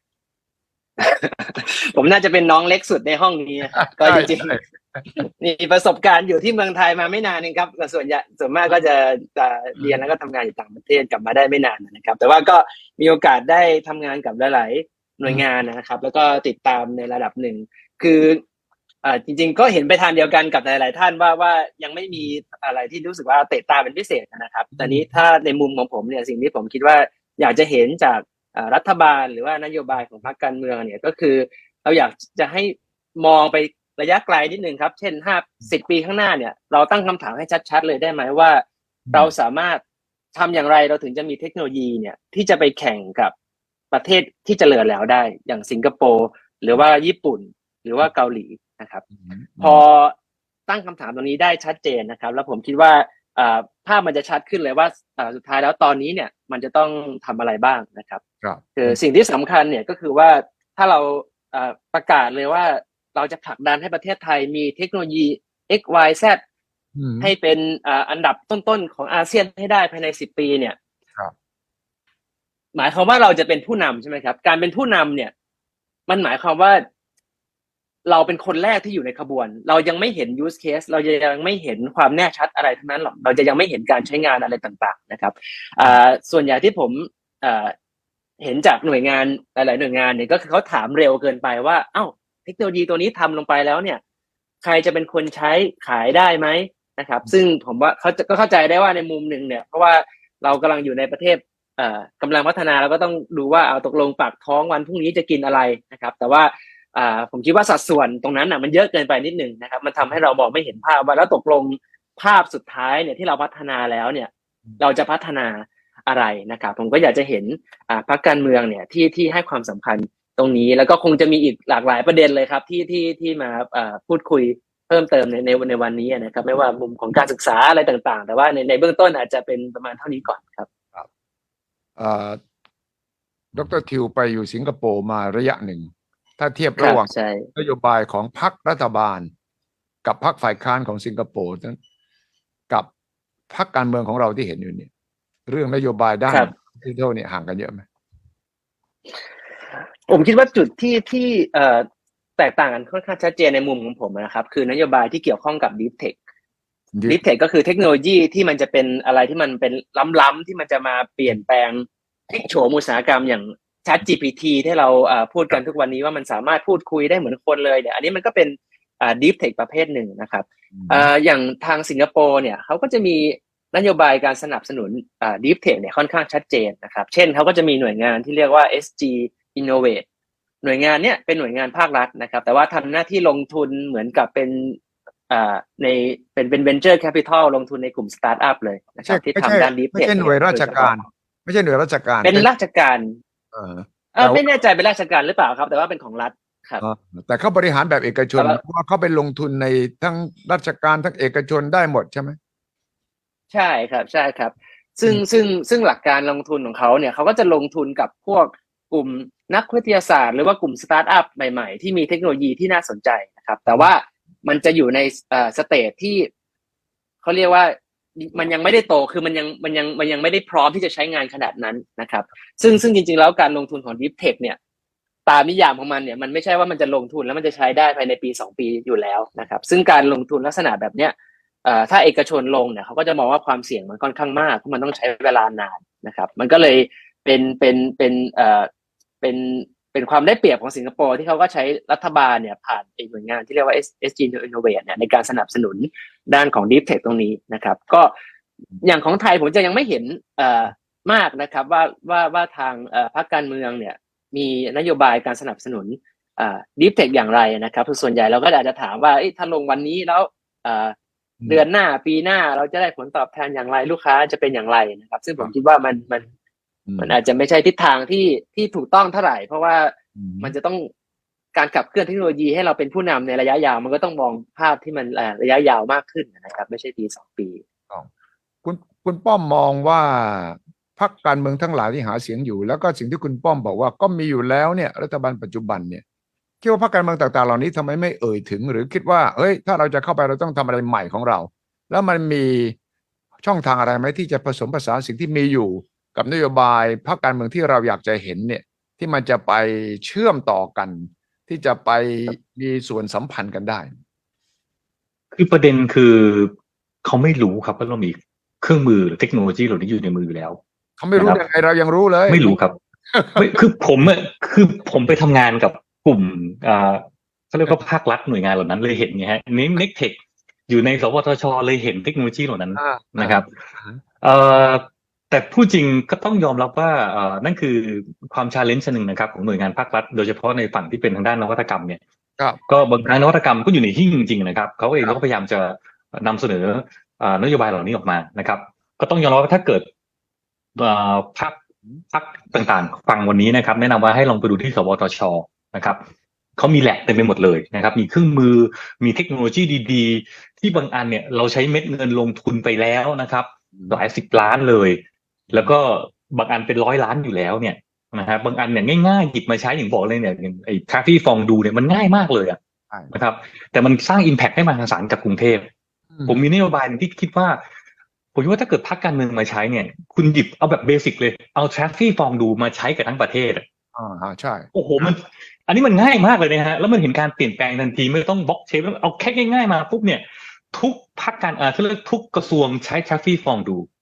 ผมน่าจะเป็นน้องเล็กสุดในห้องนี้นะครับก็จริงใช่ๆมีประสบการณ์อยู่ที่เมืองไทยมาไม่นานเองครับแต่ส่วนใหญ่ส่วนมากก็จะจะเรียนแล้วก็ทำงานอยู่ต่างประเทศกลับมาได้ไม่นานนะครับ แต่ว่าก็มีโอกาสได้ทำงานกับหลาย ๆ หน่วยงานนะครับ แล้วก็ติดตามในระดับหนึ่ง คืออ่าจริง ๆ ก็เห็นไปทางเดียวกันกับหลาย ๆ ท่านว่าว่ายังไม่มีอะไรที่รู้สึกว่าเตะตาเป็นพิเศษนะครับแต่นี้ถ้าในมุมของผมเนี่ยสิ่งที่ผมคิดว่าอยากจะเห็นจากอ่า รัฐบาลหรือว่านโยบายของพรรคการเมืองเนี่ยก็คือ เราอยากจะให้มองไประยะไกลนิดนึงครับ เช่นห้าสิบปีข้างหน้าเนี่ย เราตั้งคำถามให้ชัด ๆ เลยได้ไหมว่า เราสามารถทำอย่างไรเราถึงจะมีเทคโนโลยีเนี่ยที่จะไปแข่งกับประเทศที่เจริญแล้วได้ อย่างสิงคโปร์หรือว่าญี่ปุ่นหรือว่าเกาหลีนะครับ พอตั้งคำถามตรงนี้ได้ชัดเจนนะครับ แล้วผมคิดว่าอ่า ภาพมันจะชัดขึ้นเลยว่าอ่าสุดท้ายแล้วตอนนี้เนี่ยมันจะต้องทำอะไรบ้างนะครับครับคือสิ่งที่สำคัญเนี่ยก็คือว่าถ้าเราเอ่อประกาศเลยว่าเราจะผลักดันให้ประเทศไทยมีเทคโนโลยี X Y Z อืมให้เป็นอ่าอันดับต้นๆของอาเซียนให้ได้ภายในสิบปีเนี่ยครับหมายความว่าเราจะเป็นผู้นำใช่ไหมครับ การเป็นผู้นำเนี่ย มันหมายความว่า เราเป็นคนแรกที่อยู่ในขบวน เรายังไม่เห็น use case เรายังไม่เห็นความแน่ชัดอะไรทั้งนั้นหรอก เราจะยังไม่เห็นการใช้งานอะไรต่าง ๆ นะครับส่วนใหญ่ที่ผมเห็นจากหน่วยงานหลาย ๆ หน่วยงานเนี่ยก็คือเขาถามเร็วเกินไปว่า เอ้า เทคโนโลยีตัวนี้ทำลงไปแล้วเนี่ย ใครจะเป็นคนใช้ขายได้ไหมนะครับ ซึ่งผมว่าเขาจะก็เข้าใจได้ว่าในมุมหนึ่งเนี่ย เพราะว่าเรากำลังอยู่ในประเทศเอ่อกำลังพัฒนาเราก็ต้องดูว่าเอาตกลงปากท้องวันพรุ่งนี้จะกินอะไรนะครับ แต่ว่า อ่าผมคิดว่าสัดส่วนตรงนั้นน่ะมันเยอะเกินไปนิดนึงนะครับ มันทำให้เรามองไม่เห็นภาพว่าแล้วตกลงภาพสุดท้ายเนี่ยที่เราพัฒนาแล้วเนี่ย เราจะพัฒนาอะไรนะครับ ผมก็อยากจะเห็นอ่าพรรคการเมืองเนี่ยที่ที่ให้ความสำคัญตรงนี้แล้วก็คงจะมีอีกหลากหลายประเด็นเลยครับ ที่ที่ที่มาอ่าพูดคุยเพิ่มเติมในในในวันนี้นะครับ ไม่ว่ามุมของการศึกษาอะไรต่างๆ แต่ว่าในในเบื้องต้นอาจจะเป็นประมาณเท่านี้ก่อนครับเอ่อดรทิวไปอยู่สิงคโปร์มาระยะหนึ่ง ถ้าเทียบครัระบหว่างใช่นโยบายของพรรครัฐบาล กับพรรคฝ่ายค้านของสิงคโปร์นั้นกับพรรคการเมืองของเราที่เห็นอยู่เนี่ย เรื่องนโยบายด้านครับดิจิทัลเนี่ยห่างกันเยอะไหมผมคิดว่าจุดที่ที่เอ่อแตกต่างกันค่อนข้างชัดเจนในมุมของผมนะครับ คือนโยบายที่เกี่ยวข้องกับ Deep Tech Deep Tech ก็คือเทคโนโลยีที่มันจะเป็นอะไรที่มันเป็นล้ำๆที่มันจะมาเปลี่ยนแปลงพลิกโฉมอุตสาหกรรมอย่าง Chat GPT ที่เราอ่าพูดกันทุกวันนี้ว่ามันสามารถพูดคุยได้เหมือนคนเลยเนี่ยอันนี้มันก็เป็นอ่า Deep Tech ประเภทหนึ่งนะครับอ่าอย่างทางสิงคโปร์เนี่ยเขาก็จะมีนโยบายการสนับสนุนอ่า Deep Tech เนี่ยค่อนข้างชัดเจนนะครับ เช่นเขาก็จะมีหน่วยงานที่เรียกว่า SG Innovate หน่วยงานเนี่ยเป็นหน่วยงานภาครัฐนะครับ แต่ว่าทำหน้าที่ลงทุนเหมือนกับเป็นอ่าในเป็นเป็น venture capital ลงทุนในกลุ่มสตาร์ทอัพเลยนะไม่คใช่รับที่ไม่ใช่ทำด้าน Deep ไม่ Tech ใช่หน่วยราชการโดยเฉพไม่ใช่หน่วยราชการเป็นราชการ เออเอ่อแต่ว่าไม่แน่ใจเป็นราชการหรือเปล่าครับ แต่ว่าเป็นของรัฐครับอ่าแต่เขาบริหารแบบเอกชนแต่ว่าเพราะว่าเขาไปลงทุนในทั้งราชการทั้งเอกชนได้หมดใช่ไหมใช่ครับ ใช่ครับ ซึ่งซึ่งซึ่งหลักการลงทุนของเขาเนี่ยเขาก็จะลงทุนกับพวกกลุ่มนักวิทยาศาสตร์หรือว่ากลุ่มสตาร์ทอัพใหม่ๆ ที่มีเทคโนโลยีที่น่าสนใจนะครับ แต่ว่ามันจะอยู่ในเอ่อ stage ที่เขาเรียกว่า มันยังไม่ได้โตคือมันยังมันยังมันยังไม่ได้พร้อมที่จะใช้งานขนาดนั้นนะครับ ซึ่งซึ่งจริง ๆ แล้วการลงทุนของ Deep Tech เนี่ยตามนิยามของมันเนี่ยมันไม่ใช่ว่ามันจะลงทุนแล้วมันจะใช้ได้ภายในปีสองปีอยู่แล้วนะครับ ซึ่งการลงทุนลักษณะแบบเนี้ยถ้าเอกชนลงเนี่ยเขาก็จะมองว่าความเสี่ยงมันค่อนข้างมากเพราะมันต้องใช้เวลานานนะครับ มันก็เลยเป็นเป็นเป็นเอ่อเป็น เป็นความได้เปรียบของสิงคโปร์ที่เขาก็ใช้รัฐบาลเนี่ยผ่านไอ้หน่วยงานที่เรียกว่า SG Innovate เนี่ยในการสนับสนุนด้านของ Deep Tech ตรงนี้นะครับ ก็อย่างของไทยผมจะยังไม่เห็นเอ่อมากนะครับว่าว่าว่าทางเอ่อพรรคการเมืองเนี่ยมีนโยบายการสนับสนุนอ่า Deep Tech อย่างไรนะครับส่วนใหญ่เราก็อาจจะถามว่าเอ้ยถ้าลงวันนี้แล้วเอ่อเดือนหน้าปีหน้าเราจะได้ผลตอบแทนอย่างไรลูกค้าจะเป็นอย่างไรนะครับ ซึ่งผมคิดว่ามันมันอื มมันอาจจะไม่ใช่ทิศทางที่ที่ถูกต้องเท่าไหร่ เพราะว่าอืมมันจะต้องการขับเคลื่อนเทคโนโลยีให้เราเป็นผู้นำในระยะยาว มันก็ต้องมองภาพที่มันเอ่อระยะยาวมากขึ้นนะครับ ไม่ใช่ปีสองปีคุณคุณป้อมมองว่าพรรคการเมืองทั้งหลายที่หาเสียงอยู่ แล้วก็สิ่งที่คุณป้อมบอกว่าก็มีอยู่แล้วเนี่ยรัฐบาลปัจจุบันเนี่ยคิดว่าพรรคการเมืองต่างๆ เหล่านี้ทำไมไม่เอ่ยถึง หรือคิดว่าเฮ้ย ถ้าเราจะเข้าไปเราต้องทำอะไรใหม่ของเรา แล้วมันมีช่องทางอะไรไหมที่จะผสมผสานสิ่งที่มีอยู่ กับนโยบายพรรคการเมืองที่เราอยากจะเห็นเนี่ย ที่มันจะไปเชื่อมต่อกัน ที่จะไปมีส่วนสัมพันธ์กันได้ คือประเด็นคือเขาไม่รู้ครับว่าเรามีเครื่องมือหรือเทคโนโลยีเหล่านี้อยู่ในมืออยู่แล้วเขาไม่รู้นะครับยังไงเรายังรู้เลย ไม่รู้ครับไม่คือผมอะคือผมไปทำงานกับกลุ่มอ่าเขาเรียกว่าภาครัฐหน่วยงานเหล่านั้นเลยเห็นไงฮะนี่เน็กเทคอยู่ในสวทชเลยเห็นเทคโนโลยีเหล่านั้นอ่านะครับอ่าเอ่อ แต่พูดจริงก็ต้องยอมรับว่าเอ่อนั่นคือความ challenge หนึ่งนะครับของหน่วยงานภาครัฐ โดยเฉพาะในฝั่งที่เป็นทางด้านนวัตกรรมเนี่ยครับก็บางครั้งนวัตกรรมก็อยู่ในหิ้งจริงๆนะครับเขาเองก็พยายามจะนำเสนอเอ่อนโยบายเหล่านี้ออกมานะครับ ก็ต้องยอมรับว่าถ้าเกิดเอ่อพรรคพรรคต่างๆฟังวันนี้นะครับ แนะนำว่าให้ลองไปดูที่สวทชนะครับเขามีแลบเต็มไปหมดเลยนะครับ มีเครื่องมือมีเทคโนโลยีดีๆ ที่บางอันเนี่ยเราใช้เม็ดเงินลงทุนไปแล้วนะครับหลายสิบล้านเลย แล้วก็บางอันเป็นร้อยล้านอยู่แล้วเนี่ยนะฮะบางอันเนี่ยง่ายๆหยิบมาใช้อย่างบอกเลยเนี่ยอย่างไอ้ทราฟี่ฟองดูเนี่ยมันง่ายมากเลยอะใช่นะครับ แต่มันสร้างอิมแพ t ให้มหาศาลกับกรุงเทพผมมีนโยบายหนึ่งที่คิดว่า ผมคิดว่าถ้าเกิดพรรคการเมืองมาใช้เนี่ย คุณหยิบเอาแบบเบสิกเลยเอาทราฟี่ฟองดูมาใช้กับทั้งประเทศอะอ่าฮะใช่โอ้โหมัน อันนี้มันง่ายมากเลยนะฮะแล้วมันเห็นการเปลี่ยนแปลงทันทีไม่ต้องบล็อกเชฟเอาแค่ง่ายๆมาปุ๊บเนี่ย ทุกพรรคการอ่าเขาเรียกทุกกระทรวงใช้ทราฟี่ฟองดูอืมฮึ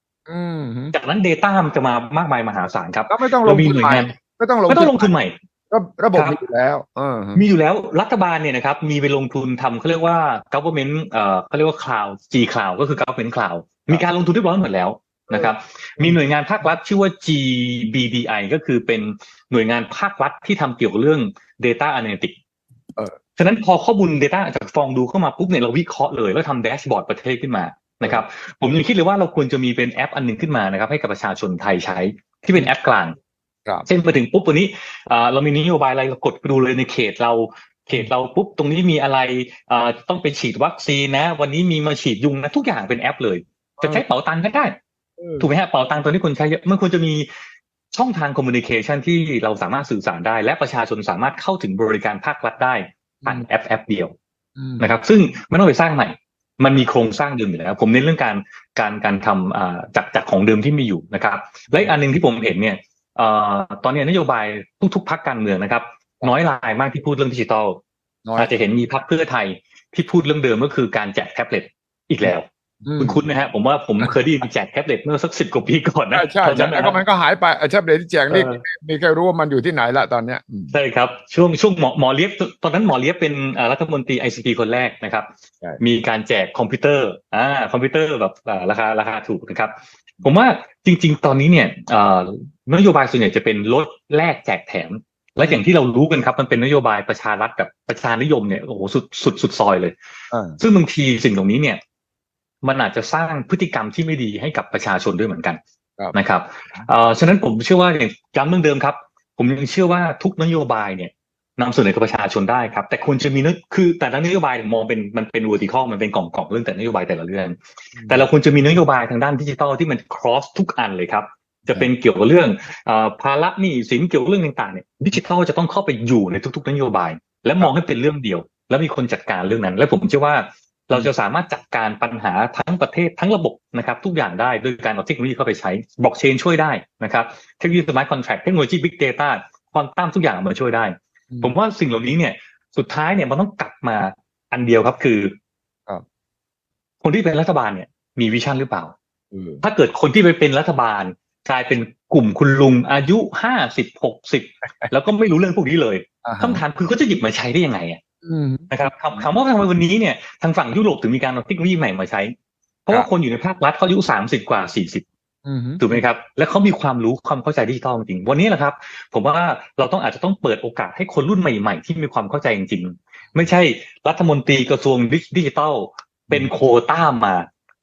จากนั้น Data มันจะมามากมายมหาศาลครับก็ไม่ต้องลเรางมีทุนหน่วยใหม่งานไม่ต้องลงไม่ต้องลงทุนใหม่ก็ระบบครับมีอยู่แล้วเออฮึมีอยู่แล้วรัฐบาลเนี่ยนะครับ มีไปลงทุนทำเขาเรียกว่า government เอ่อเขาเรียกว่า cloud G cloud ก็คือ government cloud มีการลงทุนเรียบร้อยหมดแล้วนะครับ มีหน่วยงานภาครัฐชื่อว่า GBDI ก็คือเป็นหน่วยงานภาครัฐที่ทำเกี่ยวกับเรื่อง data analytics เออฉะนั้นพอข้อมูล data จากฟองดูเข้ามาปุ๊บเนี่ยเราวิเคราะห์เลยแล้วทำแดชบอร์ดประเทศขึ้นมา นะครับผมยังคิดเลยว่าเราควรจะมีเป็นแอปอันหนึ่งขึ้นมานะครับ ให้กับประชาชนไทยใช้ที่เป็นแอปกลางครับเช่นไปถึงปุ๊บวันนี้อ่าเรามีนโยบายอะไรเรากดไปดูเลยในเขตเราเขตเราปุ๊บตรงนี้มีอะไรอ่าต้องไปฉีดวัคซีนนะ วันนี้มีมาฉีดยุงนะทุกอย่างเป็นแอปเลย จะใช้เป๋าตังค์ก็ได้ ถูกไหมฮะเป๋าตังค์ตัวนี้คนใช้เยอะมันควรจะมีช่องทาง communication ที่เราสามารถสื่อสารได้ และประชาชนสามารถเข้าถึงบริการภาครัฐได้ผ่านแอปแอปเดียวอืมนะครับ ซึ่งไม่ต้องไปสร้างใหม่ มันมีโครงสร้างเดิมอยู่แล้วผมเน้นเรื่องการการการทำอ่าจากจากของเดิมที่มีอยู่นะครับ และอีกอันหนึ่งที่ผมเห็นเนี่ยเอ่อตอนนี้นโยบายทุกๆพรรคการเมืองนะครับ น้อยรายมากที่พูดเรื่องดิจิทัลน้อยอาจจะเห็นมีพรรคเพื่อไทยที่พูดเรื่องเดิมก็คือการแจกแท็บเล็ตอีกแล้วอืม คุณคุ้นนะฮะผมว่าผมเคยได้ยินแจกแท็บเล็ตเมื่อสักสิบกว่าปีก่อนนะใช่ใช่ใช่ตอนใช่นั้นแล้วนะก็มันก็หายไปไอ้แท็บเล็ตที่แจกนี่เออมีใครรู้ว่ามันอยู่ที่ไหนละตอนเนี้ยอืมใช่ครับช่วงช่วงหมอหมอเลียบตอนนั้นหมอเลียบเป็นอ่ารัฐมนตรี ICT คนแรกนะครับใช่มีการแจกคอมพิวเตอร์อ่าคอมพิวเตอร์แบบอ่าราคาราคาถูกนะครับ ผมว่าจริง ๆ ตอนนี้เนี่ยอ่านโยบายส่วนใหญ่จะเป็นลดแลกแจกแถมและอย่างที่เรารู้กันครับมันเป็นนโยบายประชารัฐกับประชานิยมเนี่ยโอ้โหสุดสุดสุดซอยเลยอ่าซึ่งบางทีสิ่งเหล่านี้เนี่ย มันอาจจะสร้างพฤติกรรมที่ไม่ดีให้กับประชาชนด้วยเหมือนกันครับนะครับเอ่อฉะนั้นผมเชื่อว่าอย่างย้ำเรื่องเดิมครับ ผมยังเชื่อว่าทุกนโยบายเนี่ยนำเสนอกับประชาชนได้ครับ แต่ควรจะมีนคือแต่ละนโยบายมองเป็นมันเป็น vertical มันเป็นกล่องกล่องเรื่องแต่นโยบายแต่ละเรื่อง แต่เราควรจะมีนโยบายทางด้านดิจิทัลที่มัน cross ทุกอันเลยครับ จะเป็นเกี่ยวกับเรื่องเออภาระหนี้สินเกี่ยวกับเรื่องต่างๆเนี่ยดิจิทัลจะต้องเข้าไปอยู่ในทุก ๆ นโยบาย และมองให้เป็นเรื่องเดียว แล้วมีคนจัดการเรื่องนั้น และผมเชื่อว่า เราจะสามารถจัดการปัญหาทั้งประเทศทั้งระบบนะครับทุกอย่างได้โดยการเอาเทคโนโลยีเข้าไปใช้บล็อกเชนช่วยได้นะครับเทคโนโลยี smart contract เทคโนโลยี big data ควอนตัมทุกอย่างมาช่วยได้ ผมว่าสิ่งเหล่านี้เนี่ย สุดท้ายเนี่ยมันต้องกลับมาอันเดียวครับคือครับคนที่เป็นรัฐบาลเนี่ย มีวิชั่นหรือเปล่าเออถ้าเกิดคนที่ไปเป็นรัฐบาล กลายเป็นกลุ่มคุณลุงอายุห้าสิบหกสิบแล้วก็ไม่รู้เรื่องพวกนี้เลยอ่าฮะคำถามคือเขาจะหยิบมาใช้ได้ยังไงอะอืม นะครับคำคำว่าทำไมวันนี้เนี่ยทางฝั่งยุโรปถึงมีการเอาเทคโนโลยีใหม่มาใช้ เพราะว่าครับคนอยู่ในภาครัฐเขาอายุสามสิบกว่าสี่สิบอืมถูกไหมครับ และเขามีความรู้ความเข้าใจดิจิทัลจริงๆวันนี้แหละครับ ผมว่าเราต้องอาจจะต้องเปิดโอกาสให้คนรุ่นใหม่ ๆ ที่มีความเข้าใจจริง ๆ ไม่ใช่รัฐมนตรีกระทรวงดิจิทัลเป็นโควต้ามา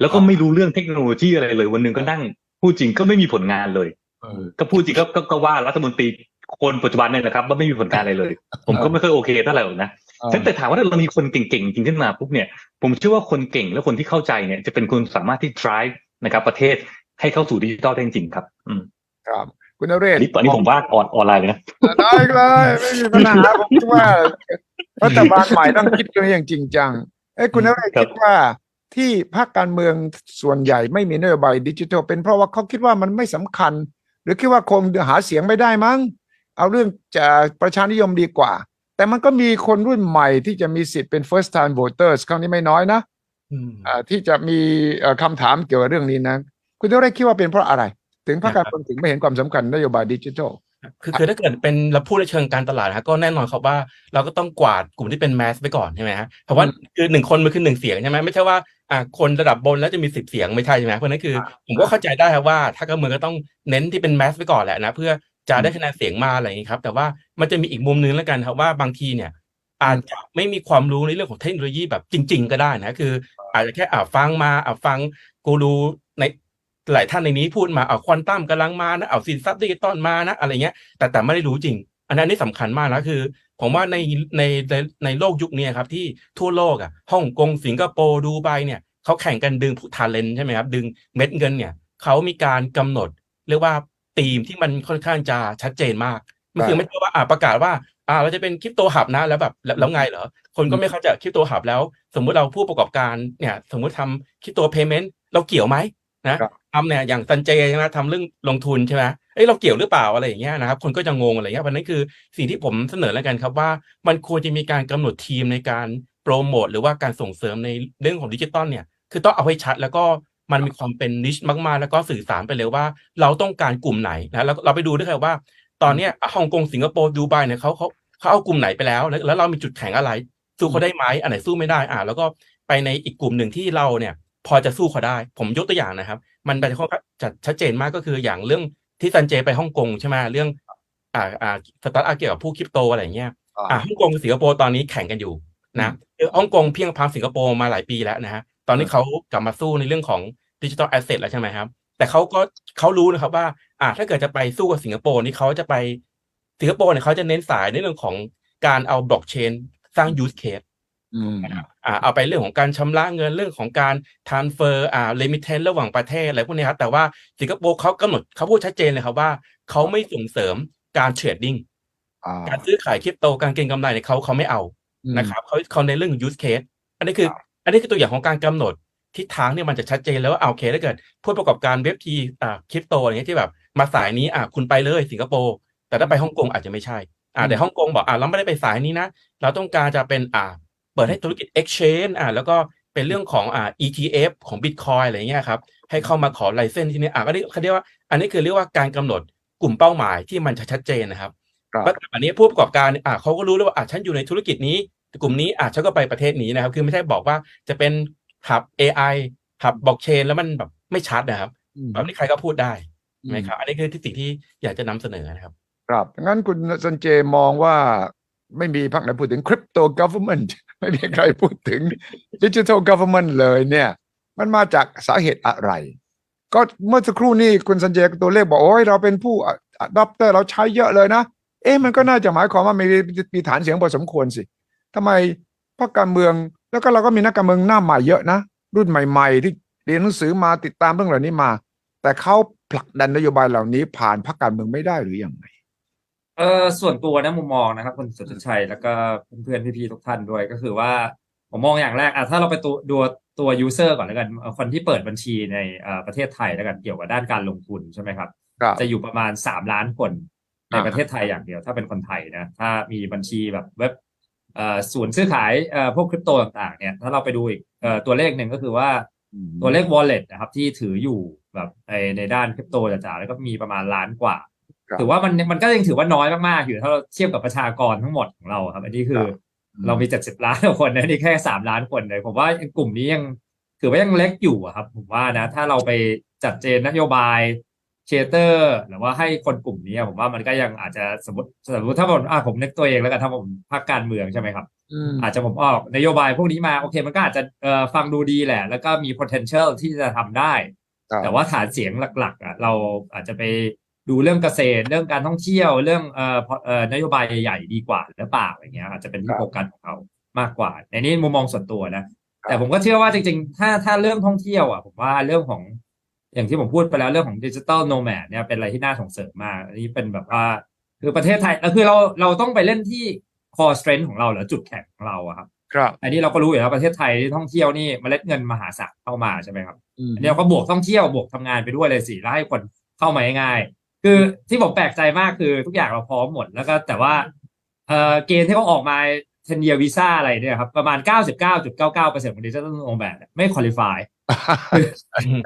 แล้วก็ไม่รู้เรื่องเทคโนโลยีอะไรเลย วันหนึ่งก็นั่งพูดจริงก็ไม่มีผลงานเลยเออก็พูดจริงก็ก็ก็ว่ารัฐมนตรีคนปัจจุบันเนี่ยนะครับว่าไม่มีผลงานอะไรเลย ผมก็ไม่ค่อยโอเคเท่าไหร่หรอกนะ ฉะนันแต่ถามว่าถ้าเรามีคนเก่งๆจริงขึ้นมาปุ๊บเนี่ยผมเชื่อว่าคนเก่งและคนที่เข้าใจเนี่ยจะเป็นคนสามารถที่ drive นะครับ ประเทศให้เข้าสู่ดิจิทัลได้จริงๆครับ อืมครับคุณนเรศอันนี้ตอนนี้ผมว่าออนออนไลน์เลยนะได้เลยไม่มีปัญหาผมคิดว่ารัฐบาลใหม่ต้องคิดกันอย่างจริงจังเอ้ยคุณนเรศครับคิดว่าที่ภาคการเมืองส่วนใหญ่ไม่มีนโยบายดิจิทัลเป็นเพราะว่าเขาคิดว่ามันไม่สำคัญ หรือคิดว่าคงหาเสียงไม่ได้มั้ง เอาเรื่องจะประชานิยมดีกว่า แต่มันก็มีคนรุ่นใหม่ที่จะมีสิทธิ์เป็น first time voters ครั้งนี้ไม่น้อยนะอืมอ่าที่จะมีเอ่อคำถามเกี่ยวกับเรื่องนี้นะ คุณต้องได้คิดว่าเป็นเพราะอะไร ถึงภาคการเมืองถึงไม่เห็นความสำคัญนโยบายดิจิทัลคือคือถ้าเกิดเป็นเราพูดในเชิงการตลาดนะก็แน่นอนครับว่าเราก็ต้องกวาดกลุ่มที่เป็นแมสไปก่อนใช่ไหมฮะเพราะว่าคือหนึ่งคนมันคือหนึ่งเสียงใช่ไหมไม่ใช่ว่าอ่าคนระดับบนแล้วจะมีสิบเสียงไม่ใช่ใช่ไหมเพราะฉะนั้นคือผมก็เข้าใจได้ครับว่าถ้าการเมืองก็ต้องเน้นที่เป็นแมสไปก่อนแหละนะเพื่อ จะได้คะแนนเสียงมาอะไรอย่างนี้ครับ แต่ว่ามันจะมีอีกมุมนึงแล้วกันครับว่าบางทีเนี่ย อาจจะไม่มีความรู้ในเรื่องของเทคโนโลยีแบบจริง ๆ ก็ได้นะคือ อาจจะแค่อ่าฟังมาอ่าฟังกูรูในหลายท่านในนี้พูดมาอ่าควอนตัมกำลังมานะเอาสินทรัพย์ดิจิตอลมานะอะไรเงี้ย แต่แต่ไม่ได้รู้จริง อันนั้นนี่สำคัญมากนะคือ ผมว่าในในในในโลกยุคนี้ครับ ที่ทั่วโลกอะฮ่องกงสิงคโปร์ดูไบเนี่ยเขาแข่งกันดึงพวก talent ใช่ไหมครับ ดึงเม็ดเงินเนี่ยเขามีการกำหนด เรียกว่า ธีมที่มันค่อนข้างจะชัดเจนมากมันคือไม่ใช่ว่าอ่าประกาศว่า อ่าเราจะเป็นคริปโต hub นะแล้วแบบแล้วแล้วไงเหรอคนก็ไม่เข้าใจคริปโตหับแล้ว สมมุติเราผู้ประกอบการเนี่ยสมมุติทำคริปโตเพย์เมนต์เราเกี่ยวไหมนะครับทำเนี่ยอย่างซันเจใช่ไหมทำเรื่องลงทุนใช่ไหมเอ้ยเราเกี่ยวหรือเปล่าอะไรอย่างเงี้ยนะครับคนก็จะงงอะไรเงี้ยเพราะนั้นคือสิ่งที่ผมเสนอแล้วกันครับว่า มันควรจะมีการกำหนดทีมในการโปรโมทหรือว่าการส่งเสริมในเรื่องของดิจิตอลเนี่ยคือต้องเอาให้ชัดแล้วก็ มันมีความเป็นนิชมากๆ แล้วก็สื่อสารไปเลยว่า เราต้องการกลุ่มไหนนะแล้วเราไปดูด้วยครับว่า ตอนเนี้ยฮ่องกงสิงคโปร์ดูไบเนี่ยเขาเขาเขาเอากลุ่มไหนไปแล้วแล้ว แล้วเรามีจุดแข็งอะไร สู้เขาได้ไหมอันไหนสู้ไม่ได้อ่าแล้วก็ไปในอีกกลุ่มหนึ่งที่เราเนี่ย พอจะสู้เขาได้ ผมยกตัวอย่างนะครับ มันเป็นข้อจัดชัดเจนมากก็คืออย่างเรื่องที่ซันเจไปฮ่องกงใช่ไหมเรื่อง อ่าอ่าสตาร์ทอัพเกี่ยวกับพวกคริปโตอะไรอย่างเงี้ยอ่าฮ่องกงกับสิงคโปร์ตอนนี้แข่งกันอยู่นะคือฮ่องกงเพลี่ยงพล้ำสิงคโปร์มาหลายปีแล้วนะฮะ ตอนนี้เขากลับมาสู้ในเรื่องของ digital asset แล้วใช่ไหมครับ แต่เขาก็เขารู้นะครับว่า อ่าถ้าเกิดจะไปสู้กับสิงคโปร์นี่เขาจะไปสิงคโปร์เนี่ยเขาจะเน้นสายในเรื่องของการเอาบล็อกเชนสร้าง use case อืมอ่าเอาไปเรื่องของการชำระเงินเรื่องของการ transfer อ่า remittance ระหว่างประเทศอะไรพวกนี้ครับแต่ว่าสิงคโปร์เขากำหนดเขาพูดชัดเจนเลยครับว่าเขาไม่ส่งเสริมการ trading อ่าการซื้อขายคริปโตการเก็งกำไรเนี่ยเขาเขาไม่เอานะครับเขาเขาในเรื่อง use case อันนี้คือ อันนี้คือตัวอย่างของการกำหนดทิศทางเนี่ยมันจะชัดเจนแล้วว่าเอาโอเคถ้าเกิดผู้ประกอบการเว็บทีอ่าคริปโตอะไรเงี้ยที่แบบมาสายนี้อะคุณไปเลยสิงคโปร์แต่ถ้าไปฮ่องกงอาจจะไม่ใช่อ่าแต่ฮ่องกงบอกอ่าเราไม่ได้ไปสายนี้นะเราต้องการจะเป็นอ่าเปิดให้ธุรกิจ exchange อ่าแล้วก็เป็นเรื่องของอ่า ETF ของ Bitcoin อะไรเงี้ยครับให้เข้ามาขอไลเซนที่นี่อ่าก็เรียกเขาเรียกว่า อันนี้คือเรียกว่าการกำหนดกลุ่มเป้าหมายที่มันชัดเจนนะครับครับแล้วอันนี้ผู้ประกอบการอ่าเขาก็รู้แล้วว่าอ่าฉันอยู่ในธุรกิจนี้ กลุ่มนี้อ่าฉันก็ไปประเทศนี้นะครับ คือไม่ใช่บอกว่าจะเป็นหับ AI หับบล็อกเชน แล้วมันแบบไม่ชัดนะครับอืมแบบนี้ใครก็พูดได้ใช่ไหมครับ อันนี้คือที่สิ่งที่อยากจะนำเสนอนะครับ ครับงั้นคุณสันเจมองว่าไม่มีพรรคไหนพูดถึงคริปโต government ไม่มีใครพูดถึงดิจิทัล government เลยเนี่ย มันมาจากสาเหตุอะไร ก็เมื่อสักครู่นี้คุณสันเจตัวเลขบอกโอ้ยเราเป็นผู้ adopter เราใช้เยอะเลยนะ เอ๊ะมันก็น่าจะหมายความว่ามีมีฐานเสียงพอสมควรสิ ทำไมพรรคการเมือง แล้วก็เราก็มีนักการเมืองหน้าใหม่เยอะนะ รุ่นใหม่ ๆ ที่เรียนหนังสือมาติดตามเรื่องเหล่านี้มา แต่เขาผลักดันนโยบายเหล่านี้ผ่านพรรคการเมืองไม่ได้หรือยังไงเออส่วนตัวนะมุมมองนะครับคุณสุทธิชัยแล้วก็เพื่อนๆพี่ๆทุกท่านด้วยก็คือว่าผมมองอย่างแรกอะถ้าเราไปตัวดูตัวยูเซอร์ก่อนแล้วกันเอ่อคนที่เปิดบัญชีในเอ่อประเทศไทยแล้วกันเกี่ยวกับด้านการลงทุนใช่ไหมครับครับจะอยู่ประมาณสามล้านคนในอ่าประเทศไทยอย่างเดียว ถ้าเป็นคนไทยนะ ถ้ามีบัญชีแบบเว็บเอ่อ ศูนย์ซื้อขายเอ่อพวกคริปโตต่างๆเนี่ยถ้าเราไปดูอีกเอ่อตัวเลขหนึ่งก็คือว่าตัวเลข wallet นะครับ ที่ถืออยู่แบบในในด้านคริปโตจ๋าๆแล้วก็มีประมาณล้านกว่าครับถือว่ามันมันก็ยังถือว่าน้อยมากๆอยู่ถ้าเราเทียบกับประชากรทั้งหมดของเราครับ อันนี้คือครับเรามีเจ็ดสิบล้านคนนะนี่แค่สามล้านคนเลยผมว่ากลุ่มนี้ยังถือว่ายังเล็กอยู่อะครับ ผมว่านะ ถ้าเราไปจัดเจนนโยบาย เชเตอร์หรือว่าให้คนกลุ่มนี้ผมว่ามันก็ยังอาจจะสมมติสมมติถ้าผมอะผมนึกตัวเองแล้วกันถ้าผมภาคการเมืองใช่ไหมครับอืมอาจจะผมออกนโยบายพวกนี้มาโอเคมันก็อาจจะเอ่อฟังดูดีแหละ แล้วก็มี potential ที่จะทำได้ครับแต่ว่าฐานเสียงหลักๆอะเราอาจจะไปดูเรื่องเกษตรเรื่องการท่องเที่ยวเรื่องเอ่อพอเอ่อนโยบายใหญ่ๆดีกว่าหรือเปล่าอย่างเงี้ยอาจจะเป็นครัที่บโฟกัสของเขามากกว่าในนี้มุมมองส่วนตัวนะแต่ผมก็เชื่อว่าจริงๆ ถ้าถ้าเรื่องท่องเที่ยวอะผมว่าเรื่องของ อย่างที่ผมพูดไปแล้วเรื่องของดิจิ t a ลโนแมดเนี่ยเป็นอะไรที่น่าส่งเสริมมากอันนี้เป็นแบบว่าคือประเทศไทยแล้วคือเราเราต้องไปเล่นที่ core strength ของเราหรือจุดแข็งของเราอะครับครับ อันนี้เราก็รู้อยู่แล้วประเทศไทยที่ท่องเที่ยวนี่เมล็ดเงินมหาศาลเข้ามาใช่ไหมครับอืมอันนี้เราก็บวกท่องเที่ยวบวกทำงานไปด้วยเลยสิแล้วให้คนเข้ามาง่ายๆคือที่ผมแปลกใจมากคือทุกอย่างเราพร้อมหมดแล้วก็แต่ว่าเอ่อเกณฑ์ที่เขาออกมาเทนเดียวีซ่าอะไรเนี่ยครับประมาณ 99.99%ของดิจิทัลโนแมดไม่คุริฟาย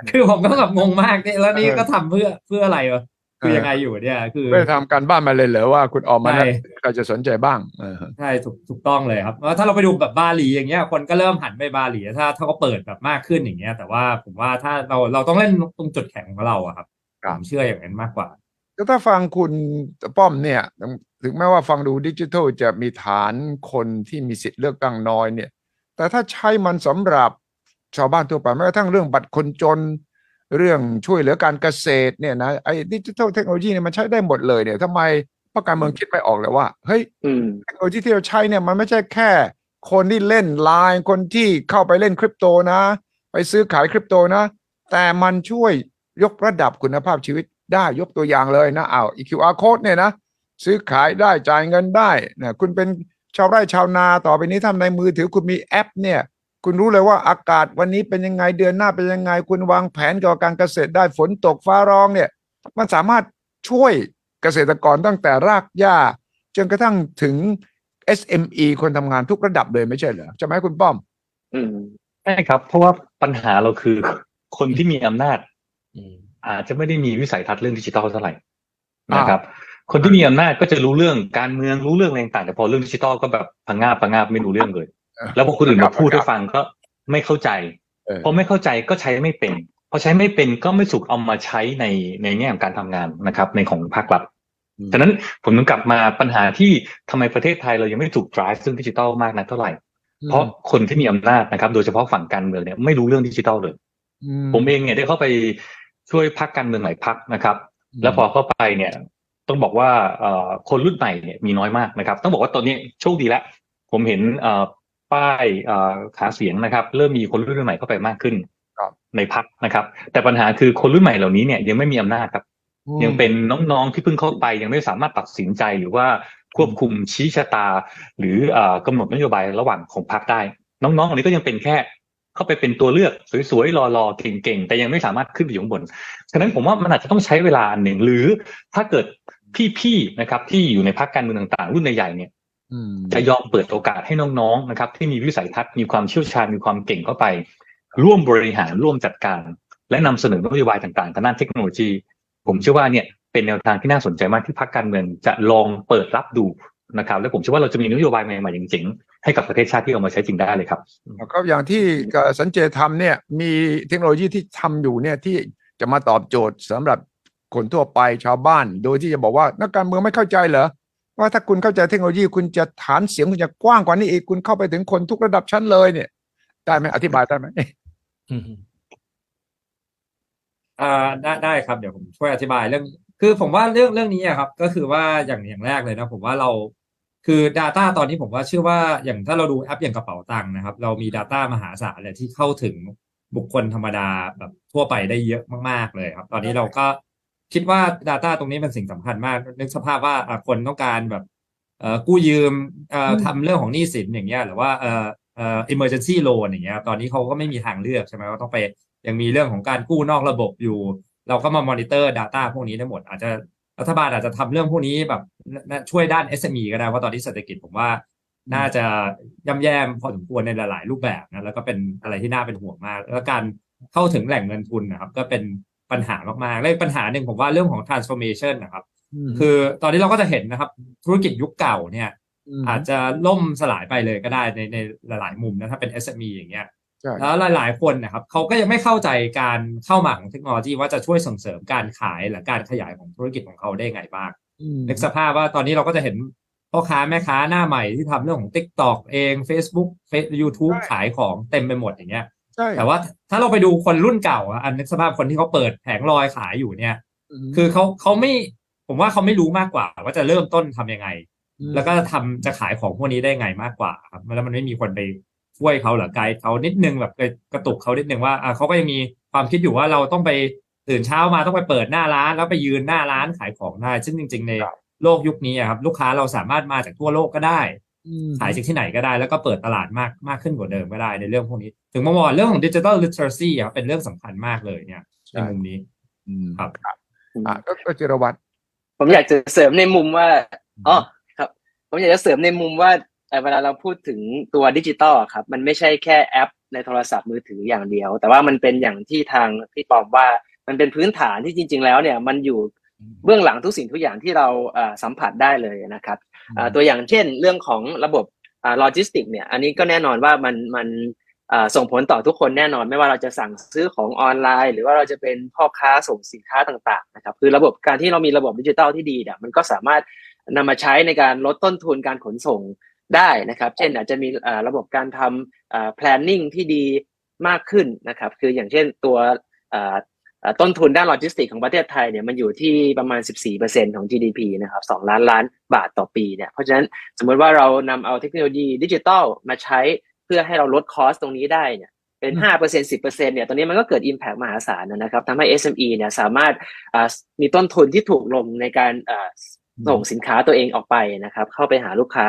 คือผมก็แบบงงมากเนี่ยแล้วนี่ก็ทำเพื่อเพื่ออะไรวะคือยังไงอยู่เนี่ย คือไม่ทำการบ้านมาเลยเหรอว่าคุณออกมาแล้วใช่ใครจะสนใจบ้างเออใช่ถูกถูกต้องเลยครับแล้วถ้าเราไปดูแบบบาหลีอย่างเงี้ย คนก็เริ่มหันไปบาหลีถ้าถ้าเขาเปิดแบบมากขึ้นอย่างเงี้ย แต่ว่าผมว่าถ้าเราเราต้องเล่นตรงจุดแข็งของเราอะครับครับผมเชื่ออย่างนั้นมากกว่าก็ถ้าฟังคุณป้อมเนี่ย ถึงแม้ว่าฟังดูดิจิทัลจะมีฐานคนที่มีสิทธิ์เลือกตั้งน้อยเนี่ย แต่ถ้าใช้มันสำหรับ ชาวบ้านทั่วไปแม้กระทั่งเรื่องบัตรคนจน เรื่องช่วยเหลือการเกษตรเนี่ยนะไอ้ดิจิทัลเทคโนโลยีเนี่ยมันใช้ได้หมดเลยเนี่ยทำไมพรรคการเมืองคิดไม่ออกเลยว่าเฮ้ยอืมเทคโนโลยีที่เราใช้เนี่ยมันไม่ใช่แค่ คนที่เล่นไลน์คนที่เข้าไปเล่นคริปโตนะ ไปซื้อขายคริปโตนะ แต่มันช่วยยกระดับคุณภาพชีวิตได้ยกตัวอย่างเลยนะอ้าว EQR code เนี่ยนะซื้อขายได้จ่ายเงินได้นะคุณเป็นชาวไร่ชาวนาต่อไปนี้ทำในมือถือคุณมีแอปเนี่ย คุณรู้เลยว่าอากาศวันนี้เป็นยังไงเดือนหน้าเป็นยังไง คุณวางแผนเกี่ยวกับการเกษตรได้ฝนตกฟ้าร้องเนี่ย มันสามารถช่วยเกษตรกรตั้งแต่รากหญ้า จนกระทั่งถึง SME คนทำงานทุกระดับเลยไม่ใช่เหรอใช่ไหมคุณป้อม อืมใช่ครับ เพราะว่าปัญหาเราคือ คนที่มีอำนาจอาจจะไม่ได้มีวิสัยทัศน์เรื่องดิจิทัลเท่าไหร่นะครับ คนที่มีอำนาจก็จะรู้เรื่องการเมืองรู้เรื่องอะไรต่างแต่พอเรื่องดิจิทัลก็แบบพังงาบพังงาบไม่รู้เรื่องเลย แล้วพอคนอื่นมาพูดให้ฟังก็ไม่เข้าใจเออพอไม่เข้าใจก็ใช้ไม่เป็นพอใช้ไม่เป็นก็ไม่สุกเอามาใช้ในในแง่ของการทำงานนะครับ ในของภาครัฐฉะนั้นผมถึงกลับมาปัญหาที่ทำไมประเทศไทยเรายังไม่ถูก drive เรื่องดิจิทัลมากนักเท่าไหร่ เพราะคนที่มีอำนาจนะครับ โดยเฉพาะฝั่งการเมืองเนี่ยไม่รู้เรื่องดิจิทัลเลยอืผมเองเนี่ยได้เข้าไปช่วยพักการเมืองหลายพักนะครับ แล้วพอเข้าไปเนี่ยต้องบอกว่าเอ่อคนรุ่นใหม่เนี่ยมีน้อยมากนะครับ ต้องบอกว่าตอนนี้โชคดีแล้วผมเห็นเอ่อ ป้ายเอ่อหาเสียงนะครับ เริ่มมีคนรุ่นใหม่เข้าไปมากขึ้นครับในพักนะครับ แต่ปัญหาคือคนรุ่นใหม่เหล่านี้เนี่ยยังไม่มีอำนาจครับอืมยังเป็นน้องๆที่เพิ่งเข้าไปยังไม่สามารถตัดสินใจหรือว่าควบคุมชี้ชะตา หรือเอ่อกำหนดนโยบายระหว่างของพรรคได้ น้องๆเหล่านี้ก็ยังเป็นแค่เข้าไปเป็นตัวเลือกสวยๆรอๆเก่งๆ แต่ยังไม่สามารถขึ้นไปอยู่ข้างบน ฉะนั้นผมว่ามันอาจจะต้องใช้เวลาอันหนึ่งหรือถ้าเกิดพี่ๆนะครับที่อยู่ในพรรคการเมืองต่างๆ รุ่นใหญ่ๆเนี่ยอืม จะยอมเปิดโอกาสให้น้องๆนะครับ ที่มีวิสัยทัศน์มีความเชี่ยวชาญมีความเก่งเข้าไป ร่วมบริหารร่วมจัดการ และนำเสนอนโยบายต่างๆทางด้านเทคโนโลยี ผมเชื่อว่าเนี่ยเป็นแนวทางที่น่าสนใจมากที่พรรคการเมืองจะลองเปิดรับดูนะครับ และผมเชื่อว่าเราจะมีนโยบายใหม่ๆจริงๆให้กับประเทศชาติที่เอามาใช้จริงได้เลยครับก็อย่างที่สันเจทำเนี่ยมีเทคโนโลยีที่ทำอยู่เนี่ยที่จะมาตอบโจทย์สำหรับคนทั่วไปชาวบ้าน โดยที่จะบอกว่านักการเมืองไม่เข้าใจเหรอ ว่าถ้าคุณเข้าใจเทคโนโลยีคุณจะฐานเสียงคุณจะกว้างกว่านี้อีกคุณเข้าไปถึงคนทุกระดับชั้นเลยเนี่ย ได้ไหมอธิบายได้ไหมอืมอ่าได้ได้ครับเดี๋ยวผมช่วยอธิบายเรื่อง คือผมว่าเรื่องเรื่องนี้อะครับ ก็คือว่าอย่างอย่างแรกเลยนะ ผมว่าเราคือ Data ตอนนี้ผมว่าเชื่อว่าอย่างถ้าเราดูแอปอย่างกระเป๋าตังค์นะครับ เรามี Data มหาศาลเลยที่เข้าถึงบุคคลธรรมดาแบบทั่วไปได้เยอะมาก ๆ เลยครับ ตอนนี้เราก็ คิดว่า Data ตรงนี้เป็นสิ่งสำคัญมากนึกสภาพว่าอะคนต้องการแบบเอ่อกู้ยืมเอ่อทำเรื่องของหนี้สินอย่างเงี้ยหรือว่าเอ่อเอ่อ emergency loan อย่างเงี้ยตอนนี้เขาก็ไม่มีทางเลือกใช่ไหมว่าต้องไปยังมีเรื่องของการกู้นอกระบบอยู่ เราก็มามอนิเตอร์ Data พวกนี้ได้หมด อาจจะรัฐบาลอาจจะทำเรื่องพวกนี้แบบนช่วยด้าน SME ก็ได้ว่าะตอนนี้เศรษฐกิจผมว่าน่าจะย่ำแย่พอสมควรในหลาย ๆ รูปแบบนะแล้วก็เป็นอะไรที่น่าเป็นห่วงมาก แล้วการเข้าถึงแหล่งเงินทุนนะครับ ก็เป็น ปัญหามากๆ และอีกปัญหาหนึ่งผมว่าเรื่องของ transformation นะครับ คือตอนนี้เราก็จะเห็นนะครับ ธุรกิจยุคเก่าเนี่ยอาจจะล่มสลายไปเลยก็ได้ในในหลาย ๆ มุมนะถ้าเป็น SME อย่างเงี้ยใช่แล้วหลาย ๆ คนนะครับเขาก็ยังไม่เข้าใจการเข้ามาของเทคโนโลยีว่าจะช่วยส่งเสริมการขายหรือการขยายของธุรกิจของเขาได้ไงบ้างนึกสภาพว่าตอนนี้เราก็จะเห็นพ่อค้าแม่ค้าหน้าใหม่ที่ทำเรื่องของ Tik t o อกเอง Facebook Face YouTube ใช่ขายของเต็มไปหมดอย่างเงี้ย ใช่แต่ว่าถ้าเราไปดูคนรุ่นเก่าอะอันนึกสภาพคนที่เขาเปิดแผงลอยขายอยู่เนี่ย คือเขาเขาไม่ ผมว่าเขาไม่รู้มากกว่า ว่าจะเริ่มต้นทำยังไง แล้วก็ทำจะขายของพวกนี้ได้ไงมากกว่าครับแล้วมันไม่มีคนไปช่วยเขาหรือไกด์เขานิดนึงแบบไปกระตุกเขานิดนึงว่าอ่าเขาก็ยังมีความคิดอยู่ว่าเราต้องไปตื่นเช้ามาต้องไปเปิดหน้าร้าน แล้วไปยืนหน้าร้านขายของได้ซึ่งจริง ๆ ในครับโลกยุคนี้อะครับ ลูกค้าเราสามารถมาจากทั่วโลกก็ได้ ขายจากที่ไหนก็ได้ แล้วก็เปิดตลาดมากมากขึ้นกว่าเดิมก็ได้ในเรื่องพวกนี้ ถึงมามองว่าเรื่องของดิจิ t a ล literacy อะครับเป็นเรื่องสำคัญมากเลยเนี่ยในมุมนี้อืมครับอะดรจิรวัตรผมอยากจะเสริมในมุมว่าอ๋อครับ ผมอยากจะเสริมในมุมว่าเอ่อเวลาเราพูดถึงตัวดิจิตอลอะครับ มันไม่ใช่แค่แอปในโทรศัพท์มือถืออย่างเดียว แต่ว่ามันเป็นอย่างที่ทางพี่ปอมว่ามันเป็นพื้นฐานที่จริง ๆ แล้วเนี่ยมันอยู่เบื้องหลังทุกสิ่งทุกอย่างที่เราเอ่อสัมผัสได้เลยนะครับอ่า ตัวอย่างเช่นเรื่องของระบบโลจิสติกเนี่ยอันนี้ก็แน่นอนว่ามันมันส่งผลต่อทุกคนแน่นอนไม่ว่าเราจะสั่งซื้อของออนไลน์ หรือว่าเราจะเป็นพ่อค้าส่งสินค้าต่างๆนะครับคือระบบการที่เรามีระบบดิจิทัลที่ดีเนี่ยมันก็สามารถนำมาใช้ในการลดต้นทุนการขนส่งได้นะครับ เช่นอาจจะมีระบบการทำ planning ที่ดีมากขึ้นนะครับ คืออย่างเช่นตัว ต้นทุนด้านโลจิสติกของประเทศไทยเนี่ยมันอยู่ที่ประมาณ 14%ของ GDP นะครับ2ล้านล้านบาทต่อปีเนี่ยเพราะฉะนั้นสมมติว่าเรานำเอาเทคโนโลยีดิจิทัลมาใช้เพื่อให้เราลด cost ตรงนี้ได้เนี่ยเป็น 5% 10%เนี่ยตรงนี้มันก็เกิด Impact มหาศาลนะครับทำให้ SME เนี่ยสามารถอ่ามีต้นทุนที่ถูกลงในการอ่าส่งสินค้าตัวเองออกไปนะครับเข้าไปหาลูกค้า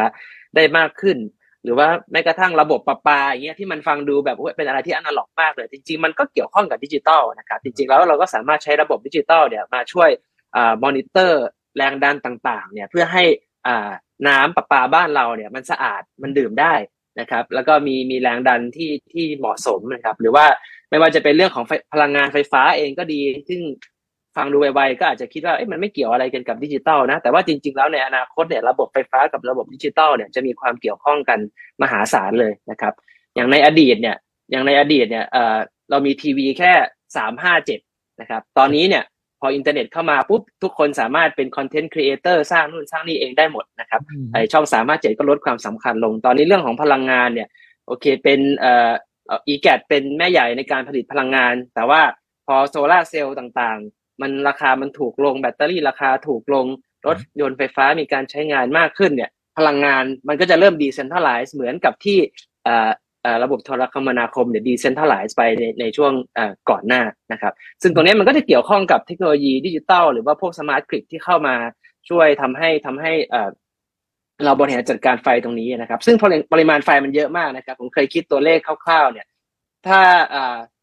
ได้มากขึ้น หรือว่าแม้กระทั่งระบบประปาอย่างเงี้ยที่มันฟังดูแบบเป็นอะไรที่อนาล็อกมากเลย จริง ๆ มันก็เกี่ยวข้องกับดิจิตอลนะครับจริง ๆ แล้วเราก็สามารถใช้ระบบดิจิตอลเนี่ยมาช่วยอ่ามอนิเตอร์แรงดันต่างๆเนี่ยเพื่อให้อ่าน้ำประปาบ้านเราเนี่ยมันสะอาดมันดื่มได้นะครับ แล้วก็มีมีแรงดันที่ที่เหมาะสมนะครับ หรือว่าไม่ว่าจะเป็นเรื่องของพลังงานไฟฟ้าเองก็ดี ซึ่ง ฟังดูไวๆก็อาจจะคิดว่าเอ๊ะมันไม่เกี่ยวอะไรกันกับดิจิตอลนะ แต่ว่าจริง ๆ แล้วในอนาคตเนี่ยระบบไฟฟ้ากับระบบดิจิตอลเนี่ยจะมีความเกี่ยวข้องกันมหาศาลเลยนะครับ อย่างในอดีตเนี่ยอย่างในอดีตเนี่ยเอ่อเรามีทีวีแค่สามห้าเจ็ดนะครับตอนนี้เนี่ยพออินเทอร์เน็ตเข้ามาปุ๊บทุกคนสามารถเป็น content creator สร้างนู่นสร้างนี่เองได้หมดนะครับไอ้ช่องสามห้าเจ็ดก็ลดความสำคัญลง ตอนนี้เรื่องของพลังงานเนี่ยโอเคเป็นเอ่อ EGAT เป็นแม่ใหญ่ในการผลิตพลังงาน แต่ว่าพอโซลาร์เซลล์ต่างๆ มันราคามันถูกลงแบตเตอรี่ราคาถูกลงรถยนต์ไฟฟ้ามีการใช้งานมากขึ้นเนี่ยพลังงานมันก็จะเริ่ม decentralize เหมือนกับที่ระบบโทรคมนาคมเนี่ย decentralize ไปในในช่วงก่อนหน้านะครับ ซึ่งตรงนี้มันก็จะเกี่ยวข้องกับเทคโนโลยีดิจิตอลหรือว่าพวก smart grid ที่เข้ามาช่วยทำให้ทำให้เราบริหารจัดการไฟตรงนี้นะครับ ซึ่งปริมาณไฟมันเยอะมากนะครับ ผมเคยคิดตัวเลขคร่าวๆ เนี่ย ถ้า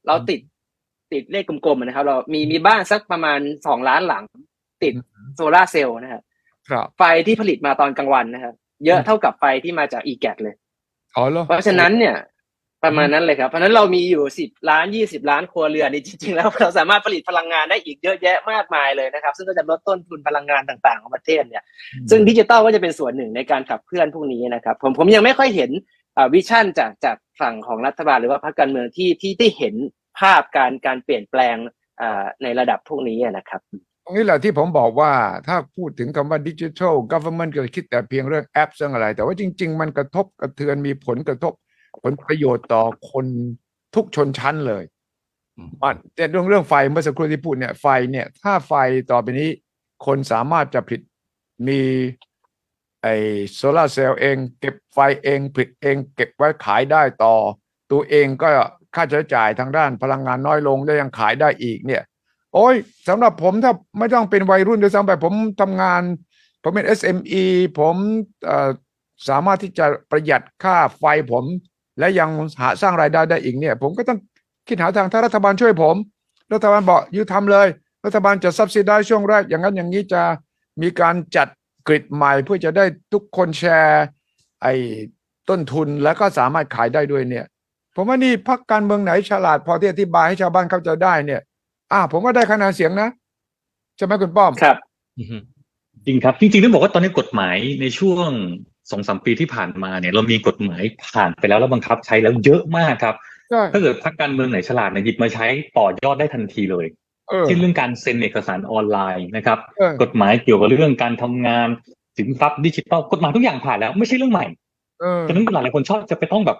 เราติด ติดเลขกลมๆนะครับ เรามีมีบ้านสักประมาณสองล้านหลัง ติดโซลาร์เซลล์นะครับครับไฟที่ผลิตมาตอนกลางวันนะครับ เยอะเท่ากับไฟที่มาจาก e g a t เลยอ๋อเหรอเพราะฉะนั้นเนี่ย ประมาณนั้นเลยครับ เพราะฉะนั้นเรามีอยู่สิบล้านยี่สิบล้านครัวเรือนนี่จริงๆ แล้วเราสามารถผลิตพลังงานได้อีกเยอะแยะมากมายเลยนะครับ ซึ่งก็จะลดต้นทุนพลังงานต่างๆของประเทศเนี่ย ซึ่งดิจิตอลก็จะเป็นส่วนหนึ่งในการขับเคลื่อนพวกนี้นะครับ ผมผมยังไม่ค่อยเห็นวิชั่นจากจากฝั่งของรัฐบาลหรือว่าพรรคการเมืองที่ที่ได้เห็น ภาพการการเปลี่ยนแปลงอ่าในระดับพวกนี้นะครับตรงนี้แหละที่ผมบอกว่าถ้าพูดถึงคำว่าดิจิทัลกั v เ r อร์เมนต์ก็คิดแต่เพียงเรื่องแอปเรื่องอะไร แต่ว่าจริง ๆ มันกระทบกระเทือนมีผลกระทบผลประโยชน์ต่อคนทุกชนชั้นเลยอืมมันแต่เรื่องเรื่องไฟเมื่อสักครู่ที่พูดเนี่ยไฟเนี่ย ถ้าไฟต่อไปนี้ คนสามารถจะผลิตมีไอโซลาร์เซลล์เอง เก็บไฟเองผลิตเอง เก็บไว้ขายได้ต่อ ตัวเองก็ ค่าใช้จ่ายทางด้านพลังงานน้อยลงแล้ยังขายได้อีกเนี่ย โอ้ยสำหรับผมถ้าไม่ต้องเป็นวัยรุ่นด้วยซ้ำไปผมทำงาน ผมเป็น SME ผมสามารถที่จะประหยัดค่าไฟผม และยังหาสร้างรายได้ได้อีกเนี่ย ผมก็ต้องคิดหาทางถ้ารัฐบาลช่วยผม รัฐบาลบอกยูทำเลย รัฐบาลจะซับซิได้ช่วงแรก อย่างนั้นอย่างนี้จะมีการจัดกริดใหม่เพื่อจะได้ทุกคนแชร์ไอ้ต้นทุนแล้วก็สามารถขายได้ด้วยเนี่ย ผมว่านี่พักการเมืองไหนฉลาดพอที่อธิบายให้ชาวบ้านเข้าใจได้เนี่ย อ่า ผมว่าได้คะแนนเสียงนะใช่ไหมคุณป้อมครับอือฮึจริงครับ จริงๆต้องบอกว่าตอนนี้กฎหมายในช่วงสองสามปีที่ผ่านมาเนี่ย เรามีกฎหมายผ่านไปแล้วแล้วบังคับใช้แล้วเยอะมากครับใช่ถ้าเกิดพรรคการเมืองไหนฉลาดเนี่ยหยิบมาใช้ต่อยอดได้ทันทีเลยเออเช่นเรื่องการเซ็นเอกสารออนไลน์นะครับเออกฎหมายเกี่ยวกับเรื่องการทำงานสินทรัพย์ดิจิทัลกฎหมายทุกอย่างผ่านแล้วไม่ใช่เรื่องใหม่เออฉะนั้นหลายๆคนชอบจะไปต้องแบบ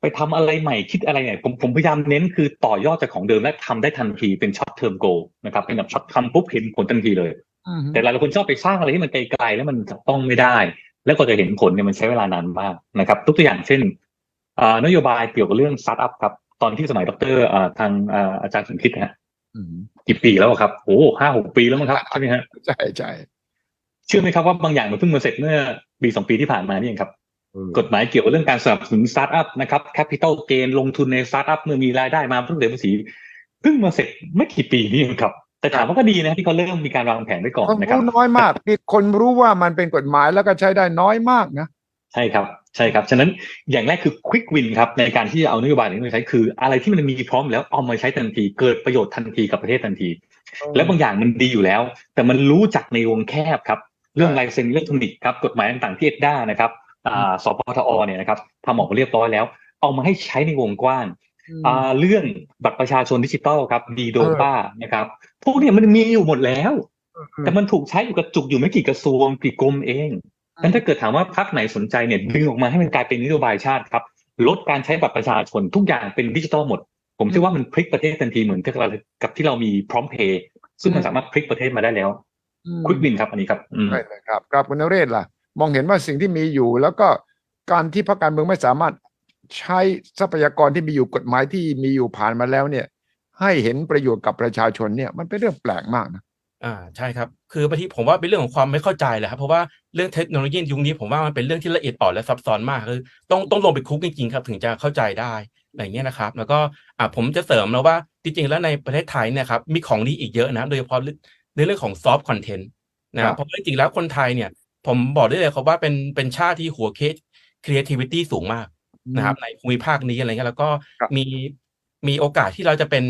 ไปทำอะไรใหม่คิดอะไรเนี่ยผมผมพยายามเน้นคือต่อยอดจากของเดิมและทำได้ทันทีเป็น short term goal ะครับเป็นแบบ short ทำปุ๊บเห็นผลทันทีเลยอืมแต่หลายๆคนชอบไปสร้างอะไรที่มันไกลๆแล้วมันจับต้องไม่ได้ แล้วก็จะเห็นผลเนี่ยมันใช้เวลานานมากนะครับตัวอย่างเช่นอ่านโยบายเกี่ยวกับเรื่องสตาร์ทอัพครับตอนที่สมัยดรอ่าทางอ่าอาจารย์สมคิดนะฮะอืมกี่ปีแล้วอะครับโอ้ห้าหกปีแล้วมั้งครับใช่ไหมฮะใช่ใช่เชื่อไหมครับว่าบางอย่างมันเพิ่งมาเสร็จเมื่อปีสองปีที่ผ่านมานี่เองครับเออ กฎหมายเกี่ยวกับเรื่องการสนับสนุนสตาร์ทอัพนะครับ capital gain ลงทุนในสตาร์ทอัพเมื่อมีรายได้มาเพิ่งเสียภาษีเพิ่งมาเสร็จไม่กี่ปีนี่เองครับ แต่ถามว่าก็ดีนะที่เขาเริ่มมีการวางแผนไว้ก่อนคนนะครับรู้น้อยมากที่คนรู้ว่ามันเป็นกฎหมายแล้วก็ใช้ได้น้อยมากนะใช่ครับใช่ครับ ฉะนั้นอย่างแรกคือ quick win ครับในการที่จะเอานโยบายนี้มาใช้คือ อะไรที่มันมีพร้อมแล้วเอามาใช้ทันที เกิดประโยชน์ทันทีกับประเทศทันที แล้วบางอย่างมันดีอยู่แล้ว แต่มันรู้จักในวงแคบครับ เรื่องลายเซ็นอิเล็กทรอนิกส์ครับกฎหมายต่างๆที่ ETDA นะครับอ่า สพธอเนี่ยนะครับทำออกมาเรียบร้อยแล้ว เอามาให้ใช้ในวงกว้างอ่าเรื่องบัตรประชาชนดิจิตอลครับ D.DOPA นะครับ พวกเนี้มันมีอยู่หมดแล้ว แต่มันถูกใช้อยู่กระจุกอยู่ไม่กี่กระทรวงกี่กรมเองงั้นถ้าเกิดถามว่าพรรคไหนสนใจเนี่ยดึงออกมาให้มันกลายเป็นนโยบายชาติครับ ลดการใช้บัตรประชาชนทุกอย่างเป็นดิจิตอลหมด ผมเชื่อว่ามันพลิกประเทศทันทีเหมือนกับกับที่เรามีพร้อมเพย์ซึ่งมันสามารถพลิกประเทศมาได้แล้วอืมควิกวินครับอันนี้ครับอืมใช่เลยครับครับคุณนเรศล่ะ มองเห็นว่าสิ่งที่มีอยู่ แล้วก็การที่พรรคการเมืองไม่สามารถใช้ทรัพยากรที่มีอยู่กฎหมายที่มีอยู่ผ่านมาแล้วเนี่ย ให้เห็นประโยชน์กับประชาชนเนี่ยมันเป็นเรื่องแปลกมากนะอ่าใช่ครับคือบางทีผมว่าเป็นเรื่องของความไม่เข้าใจแหละครับเพราะว่าเรื่องเทคโนโลยียุคนี้ผมว่ามันเป็นเรื่องที่ละเอียดอ่อนและซับซ้อนมากคือต้องต้องลงไปคลุกจริงๆครับถึงจะเข้าใจได้อะไรอย่างเงี้ยนะครับ แล้วก็อ่าผมจะเสริมแล้วว่าจริงๆแล้วในประเทศไทยเนี่ยครับมีของดีอีกเยอะนะโดยเฉพาะในเรื่องของ soft content นะครับเพราะว่าจริงๆแล้วคนไทยเนี่ย ผมบอกได้เลยครับว่าเป็นเป็นชาติที่หัวเคส creativity สูงมากนะครับ ในภูมิภาคนี้อะไรเงี้ยแล้วก็ครับมีมีโอกาสที่เราจะเป็น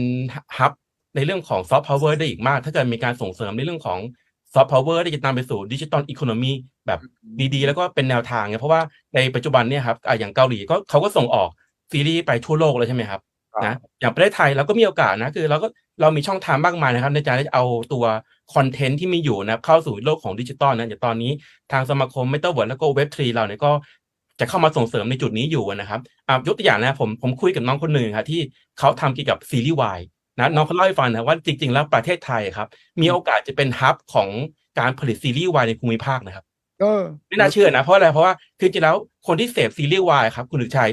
hub ในเรื่องของ soft power ได้อีกมาก ถ้าเกิดมีการส่งเสริมในเรื่องของ soft power ที่จะนำไปสู่ digital economyแบบดีๆ แล้วก็เป็นแนวทางเนี่ยเพราะว่าในปัจจุบันเนี่ยครับอะอย่างเกาหลีก็เขาก็ส่งออกซีรีส์ไปทั่วโลกเลยใช่ไหมครับครับ นะอย่างประเทศไทยเราก็มีโอกาสนะคือเราก็เรามีช่องทางมากมายนะครับ ในการที่จะเอาตัว content ที่มีอยู่นะครับเข้าสู่โลกของดิจิตอลนะอย่างตอนนี้ทางสมาคม m e t a เวิร์ดแล้วก็เว็บทรีเราเนี่ยก็จะเข้ามาส่งเสริมในจุดนี้อยู่นะครับอ่ายกตัวอย่างนะผมผมคุยกับน้องคนหนึ่งครับที่เขาทำเกี่ยวกับซีรีส์วายนะน้องเขาเล่าให้ฟังนะว่าจริง ๆ แล้วประเทศไทยครับ มีโอกาสจะเป็นฮับของการผลิตซีรีส์วายในภูมิภาคนะครับเออไม่น่าเชื่อนะเพราะอะไรเพราะว่าคือจริงๆแล้วคนที่เสพซีรีส์วายครับ คุณถึกชัย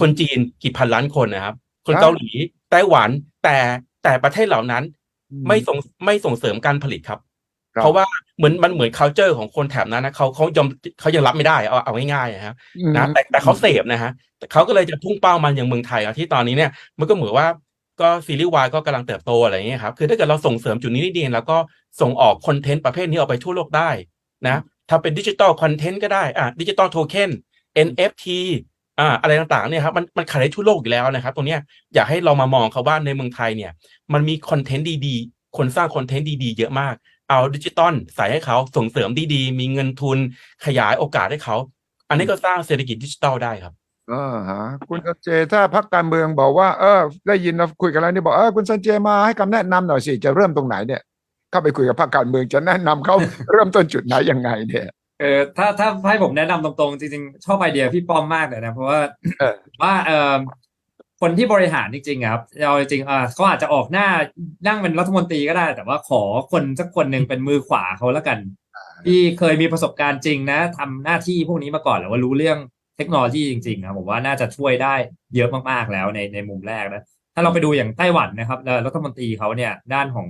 คนจีนกี่พันล้านคนนะครับ คนครับเกาหลีไต้หวัน แต่แต่ประเทศเหล่านั้นอืมไม่ส่งไม่ส่งเสริมการผลิตครับครับ เพราะว่าเหมือนมันเหมือน culture ของคนแถบนั้นนะเขาเขายอมเขายังรับไม่ได้เอาเอาง่ายๆนะครับนะแต่แต่เขาเสพนะฮะแต่เขาก็เลยจะพุ่งเป้ามันอย่างเมืองไทยอะที่ตอนนี้เนี่ยมันก็เหมือนว่าก็ซีรีส์วายก็กำลังเติบโตอะไรอย่างเงี้ยครับคือถ้าเกิดเราส่งเสริมจุดนี้ได้ดีแล้วก็ส่งออก content ประเภทนี้ออกไปทั่วโลกได้นะถ้าเป็นดิจิตอลคอนเทนต์ก็ได้อะดิจิตอลโทเค็น NFT อ่าอะไรต่างๆเนี่ยครับมันมันขายได้ทั่วโลกอยู่แล้วนะครับ ตรงเนี้ยอยากให้เรามามองเขาว่าในเมืองไทยเนี่ย มันมี content ดีๆ คนสร้าง content ดีๆ เยอะมาก เอาดิจิตอลใส่ให้เขาส่งเสริมดีๆ มีเงินทุนขยายโอกาสให้เขา อันนี้ก็สร้างเศรษฐกิจดิจิทัลได้ครับเออฮะคุณสันเจถ้าพักการเมืองบอกว่าเออได้ยินเราคุยกันแล้วนี่บอกเออคุณสันเจมาให้คำแนะนำหน่อยสิจะเริ่มตรงไหนเนี่ยเข้าไปคุยกับพรรคการเมืองจะแนะนำเขาเริ่มต้นจุดไหนยังไงเนี่ย เออถ้าถ้าให้ผมแนะนำตรงๆ จริงๆ ชอบไอเดียพี่ป้อมมากเลยนะ เพราะว่าเออว่าเออคนที่บริหารจริงๆอะครับเอาจริงๆอ่าเขาอาจจะออกหน้านั่งเป็นรัฐมนตรีก็ได้ แต่ว่าขอคนสักคนหนึ่งเป็นมือขวาเขาแล้วกัน ที่เคยมีประสบการณ์จริงนะทำหน้าที่พวกนี้มาก่อนหรือว่ารู้เรื่องเทคโนโลยีจริงๆครับผมว่าน่าจะช่วยได้เยอะมากๆแล้วในในมุมแรกนะถ้าเราไปดูอย่างไต้หวันนะครับแล้วรัฐมนตรีเขาเนี่ยด้านของ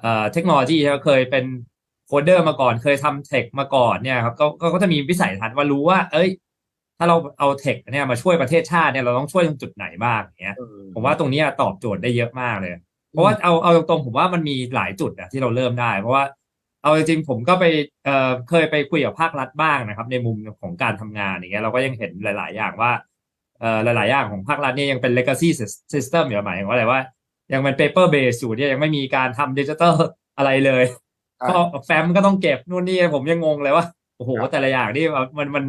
เอ่อเทคโนโลยีเขาเคยเป็นโคดเดอร์มาก่อนเคยทำเทคมาก่อนเนี่ยครับก็ก็ก็จะมีวิสัยทัศน์ว่ารู้ว่า เอ้ย ถ้าเราเอาเทคเนี่ยมาช่วยประเทศชาติเนี่ยเราต้องช่วยตรงจุดไหนบ้างอย่างเงี้ย ผมว่าตรงเนี้ยตอบโจทย์ได้เยอะมากเลย เพราะว่าเอาเอาตรงๆผมว่ามันมีหลายจุดอะที่เราเริ่มได้ เพราะว่าเอาจริงๆผมก็ไปเอ่อเคยไปคุยกับภาครัฐบ้างนะครับ ในมุมของการทำงานอย่างเงี้ยเราก็ยังเห็นหลาย ๆ อย่างว่าเอ่อหลาย ๆ อย่างของภาครัฐเนี่ยยังเป็น legacy system อยู่หมายถึงว่าอะไรว่ายังเป็น paper based อยู่เนี่ยยังไม่มีการทำดิจิทัลอะไรเลยครับ ก็แฟ้มก็ต้องเก็บนู่นนี่ผมยังงงเลยว่าโอ้โหครับแต่ละอย่างนี่มันมัน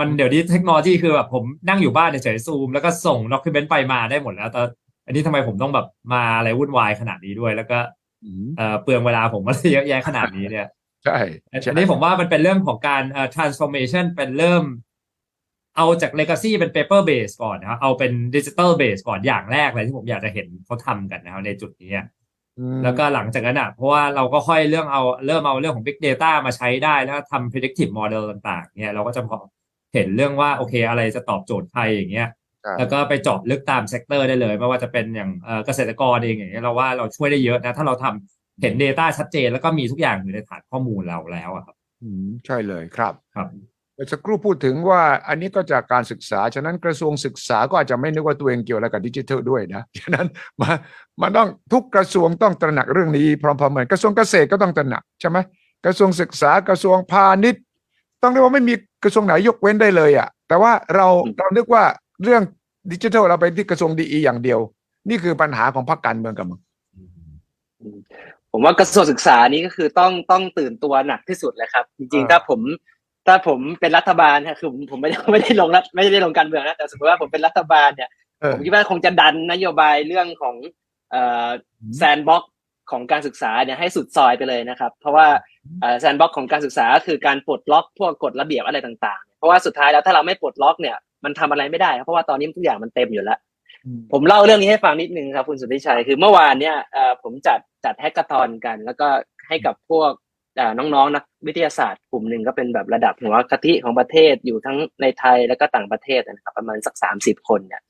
มันเดี๋ยวนี้เทคโนโลยีคือแบบผมนั่งอยู่บ้านเฉยๆซูม แล้วก็ส่งด็อกิเมนต์ไปมาได้หมดแล้วแต่อันนี้ทำไมผมต้องแบบมาอะไรวุ่นวายขนาดนี้ด้วย แล้วก็อืมเอ่อเปลืองเวลาผมมาเยอะแยะขนาดนี้เนี่ย ใช่อัใช่นนี้ผมว่ามันเป็นเรื่องของการเอ่อ transformation เป็นเริ่ม เอาจาก legacy เป็น paper base ก่อนนะครับเอาเป็น digital base ก่อนอย่างแรกเลยที่ผมอยากจะเห็นเขาทำกันนะครับในจุดนี้อืม แล้วก็หลังจากนั้นอะเพราะว่าเราก็ค่อยเรื่องเอาเริ่มเอาเรื่องของ big data มาใช้ได้แล้วทำ predictive model ต่าง ๆ เนี่ยเราก็จะพอเห็นเรื่องว่าโอเคอะไรจะตอบโจทย์ใครอย่างเงี้ยใช่แล้วก็ไปเจาะลึกตาม sector ได้เลยไม่ว่าจะเป็นอย่างเอ่อเกษตรกรเองอย่างเงี้ยเราว่าเราช่วยได้เยอะนะ ถ้าเราทำเห็น data ชัดเจน แล้วก็มีทุกอย่างอยู่ในฐานข้อมูลเราแล้วอะครับอืมใช่เลยครับครับ เมื่อสักครู่พูดถึงว่าอันนี้ก็จากการศึกษา ฉะนั้นกระทรวงศึกษาก็อาจจะไม่นึกว่าตัวเองเกี่ยวอะไรกับดิจิทัลด้วยนะ ฉะนั้นมามันต้องทุกกระทรวงต้องตระหนักเรื่องนี้พร้อมๆเหมือนกระทรวงเกษตรก็ต้องตระหนักใช่ไหมกระทรวงศึกษากระทรวงพาณิชย์ ต้องเรียกว่าไม่มีกระทรวงไหนยกเว้นได้เลยอะ แต่ว่าเราอืมเรานึกว่าเรื่องดิจิทัลเราไปที่กระทรวงดีอย่างเดียว นี่คือปัญหาของพรรคการเมืองกับมึงผมว่ากระทรวงศึกษานี้ก็คือต้องต้องตื่นตัวหนักที่สุดเลยครับ จริงอ่าๆถ้าผม ถ้าผมเป็นรัฐบาลนะคือผมผมไม่ได้ไม่ได้ลงรัฐไม่ได้ลงการเมืองนะแต่สมมติว่าผมเป็นรัฐบาลเนี่ยเออผมคิดว่าคงจะดันนโยบายเรื่องของเอ่ออืมแซนบ็อกของการศึกษาเนี่ยให้สุดซอยไปเลยนะครับ เพราะว่าsandbox ของการศึกษาก็คือการปลดล็อกพวกกฎระเบียบอะไรต่างๆ เพราะว่าสุดท้ายแล้วถ้าเราไม่ปลดล็อกเนี่ยมันทำอะไรไม่ได้ครับเพราะว่าตอนนี้ทุกอย่างมันเต็มอยู่แล้ว ผมเล่าเรื่องนี้ให้ฟังนิดนึงครับคุณสุทธิชัยคือเมื่อวานเนี่ยเอ่อผมจัดจัด hackathon กัน แล้วก็ให้กับพวกเอ่อ น้องๆนักวิทยาศาสตร์กลุ่มหนึ่งก็เป็นแบบระดับหัวกะทิของประเทศอยู่ทั้งในไทยแล้วก็ต่างประเทศนะครับประมาณสักสามสิบคนเนี่ย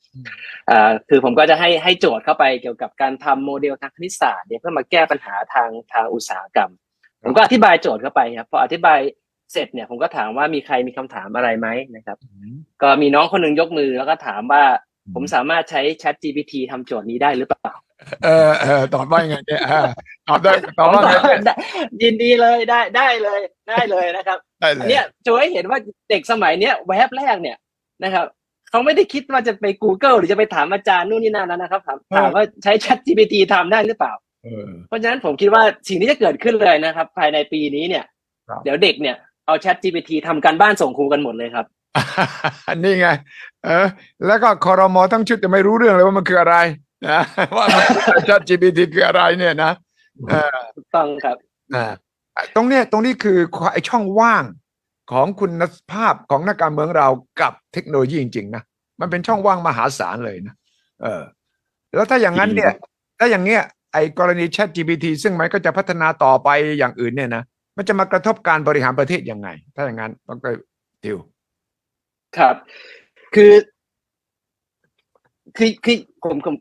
เอ่อคือผมก็จะให้ให้โจทย์เข้าไปเกี่ยวกับการทำโมเดลทางคณิตศาสตร์เนี่ยเพื่อมาแก้ปัญหาทางทางอุตสาหกรรม ผมก็อธิบายโจทย์เข้าไปครับพออธิบายเสร็จเนี่ยผมก็ถามว่ามีใครมีคำถามอะไรไหมนะครับ ก็มีน้องคนหนึ่งยกมือแล้วก็ถามว่าผมสามารถใช้ Chat GPT ทำโจทย์นี้ได้หรือเปล่า เออเออตอบว่ายังไงเนี่ยอ่าตอบได้ตอบผมว่าตไงอบได้ยินดีเลยได้ได้เลยได้เลยนะครับได้เลอันยเนี้ยโจให้เห็นว่าเด็กสมัยเนี้ยแวบแรกเนี่ยนะครับเขาไม่ได้คิดว่าจะไป Google หรือจะไปถามอาจารย์นู่นนี่นั่นแล้วนะครับถามถามว่าใช้ Chat GPT ทำได้หรือเปล่าเออเพราะฉะนั้นผมคิดว่าสิ่งที่จะเกิดขึ้นเลยนะครับ ภายในปีนี้เนี่ยครับเดี๋ยวเด็กเนี่ยเอา Chat GPT ทำการบ้านส่งครูกันหมดเลยครับนี่ไง เออ แล้วก็คอรมอทั้งชุดจะไม่รู้เรื่องเลยว่ามันคืออะไร นะว่ามันชัด GPT คืออะไรเนี่ยนะเออถูกต้องครับนะตรงเนี้ยตรงนี้คือไอ้ช่องว่างของคุณภาพของนักการเมืองเรากับเทคโนโลยีจริงๆนะมันเป็นช่องว่างมหาศาลเลยนะเออ แล้วถ้าอย่างนั้นเนี่ย ถ้าอย่างเงี้ยไอ้กรณี Chat GPT ซึ่งมันก็จะพัฒนาต่อไปอย่างอื่นเนี่ยนะมันจะมากระทบการบริหารประเทศยังไง ถ้าอย่างนั้นต้องไปดิวครับ คือ คือคือผมผม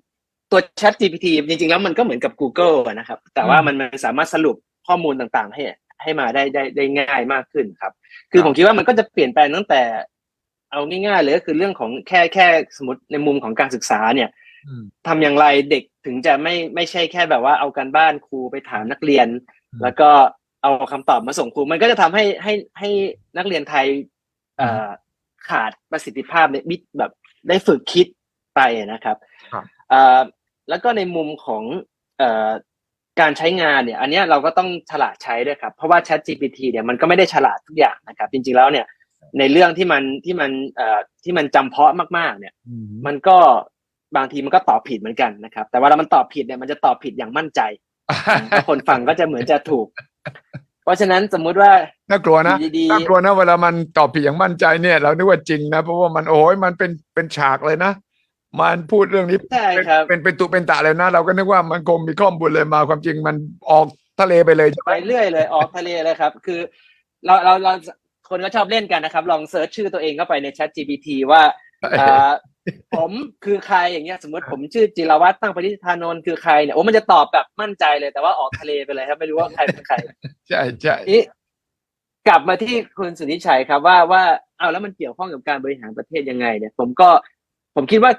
ตัว Chat GPT จริงๆแล้วมันก็เหมือนกับ Google อะนะครับ แต่ว่ามันมันสามารถสรุปข้อมูลต่างๆ ให้ให้มาได้ได้ได้ง่ายมากขึ้นครับ คือผมคิดว่ามันก็จะเปลี่ยนแปลงตั้งแต่ เอาง่ายๆเลยก็คือเรื่องของแค่แค่สมมติในมุมของการศึกษาเนี่ยอืมทำอย่างไรเด็กถึงจะไม่ไม่ใช่แค่แบบว่าเอาการบ้านครูไปถามนักเรียนอืมแล้วก็เอาคำตอบมาส่งครู มันก็จะทำให้ให้ให้นักเรียนไทยเอ่อขาดประสิทธิภาพในวิแบบได้ฝึกคิดไปนะครับครับเอ่อ แล้วก็ในมุมของเอ่อการใช้งานเนี่ย อันเนี้ยเราก็ต้องฉลาดใช้ด้วยครับ เพราะว่า Chat GPT เนี่ยมันก็ไม่ได้ฉลาดทุกอย่างนะครับ จริงๆแล้วเนี่ย ในเรื่องที่มันที่มันเอ่อที่มันจำเพาะมากๆ เนี่ยอืมมันก็บางทีมันก็ตอบผิดเหมือนกันนะครับ แต่เวลามันตอบผิดเนี่ยมันจะตอบผิดอย่างมั่นใจแล้วคนฟังก็จะเหมือนจะถูก เพราะฉะนั้นสมมุติว่าน่ากลัวนะอยู่ดีๆน่ากลัวนะเวลามันตอบผิดอย่างมั่นใจเนี่ย เรานึกว่าจริงนะเพราะว่ามันโอ้ยมันเป็นเป็นฉากเลยนะ มันพูดเรื่องนี้ใช่ครับเป็นเป็นตุเป็นตะเลยนะ เราก็นึกว่ามันคงมีข้อมูลเลยมาความจริงมันออกทะเลไปเลยใช่ไหมไปเรื่อยเลยออกทะเลเลยครับ คือ เราเราเราคนก็ชอบเล่นกันนะครับ ลอง search ชื่อตัวเองเข้าไปใน Chat GPT ว่าเอ่อผมคือใครอย่างเงี้ย สมมติผมชื่อจิรวัตรตั้งปฏิธานนท์คือใครเนี่ยโอ้มันจะตอบแบบมั่นใจเลยแต่ว่าออกทะเลไปเลยครับ ไม่รู้ว่าใครเป็นใครใช่ใช่นี่กลับมาที่คุณสุทธิชัยครับว่าว่าเอาแล้วมันเกี่ยวข้องกับการบริหารประเทศยังไงเนี่ย ผมก็ผมคิดว่า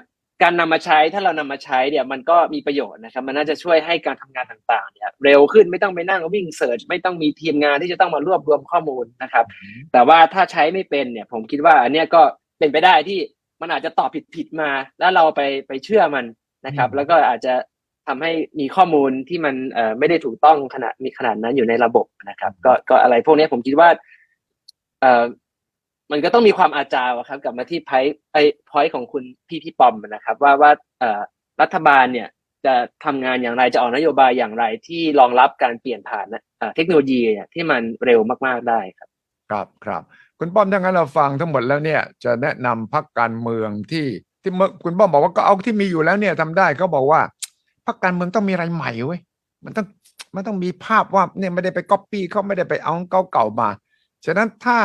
การนำมาใช้ถ้าเรานำมาใช้เนี่ยมันก็มีประโยชน์นะครับ มันน่าจะช่วยให้การทำงานต่างๆเนี่ยเร็วขึ้นไม่ต้องไปนั่งวิ่ง search ไม่ต้องมีทีมงานที่จะต้องมารวบรวมข้อมูลนะครับ แต่ว่าถ้าใช้ไม่เป็นเนี่ย ผมคิดว่าอันเนี้ยก็เป็นไปได้ที่มันอาจจะตอบผิดๆมา แล้วเราไปไปเชื่อมันนะครับ แล้วก็อาจจะทำให้มีข้อมูลที่มันเอ่อไม่ได้ถูกต้องขนาดมีขนาดนั้นอยู่ในระบบนะครับ ก็ก็อะไรพวกนี้ผมคิดว่าเอ่อ มันก็ต้องมีความอาจารย์ครับ กลับมาที่ไพไอพอยของคุณพี่พี่ปอมนะครับ ว่าว่าเอรัฐบาลเนี่ยจะทำงานอย่างไรจะออกนโยบายอย่างไรที่รองรับการเปลี่ยนผ่านเอ่อเทคโนโลยีเนี่ยที่มันเร็วมาก ๆได้ครับ ครับครับคุณป้อมถ้างั้นเราฟังทั้งหมดแล้วเนี่ยจะแนะนำพักการเมืองที่ที่เมื่อคุณป้อมบอกว่าก็เอาที่มีอยู่แล้วเนี่ยทำได้เขาบอกว่าพักการเมืองต้องมีอะไรใหม่เว้ยมันต้องมันต้องมีภาพว่าเนี่ยไม่ได้ไปก๊อปปี้เขาไม่ได้ไปเอาเก่าๆมาฉะนั้นถ้า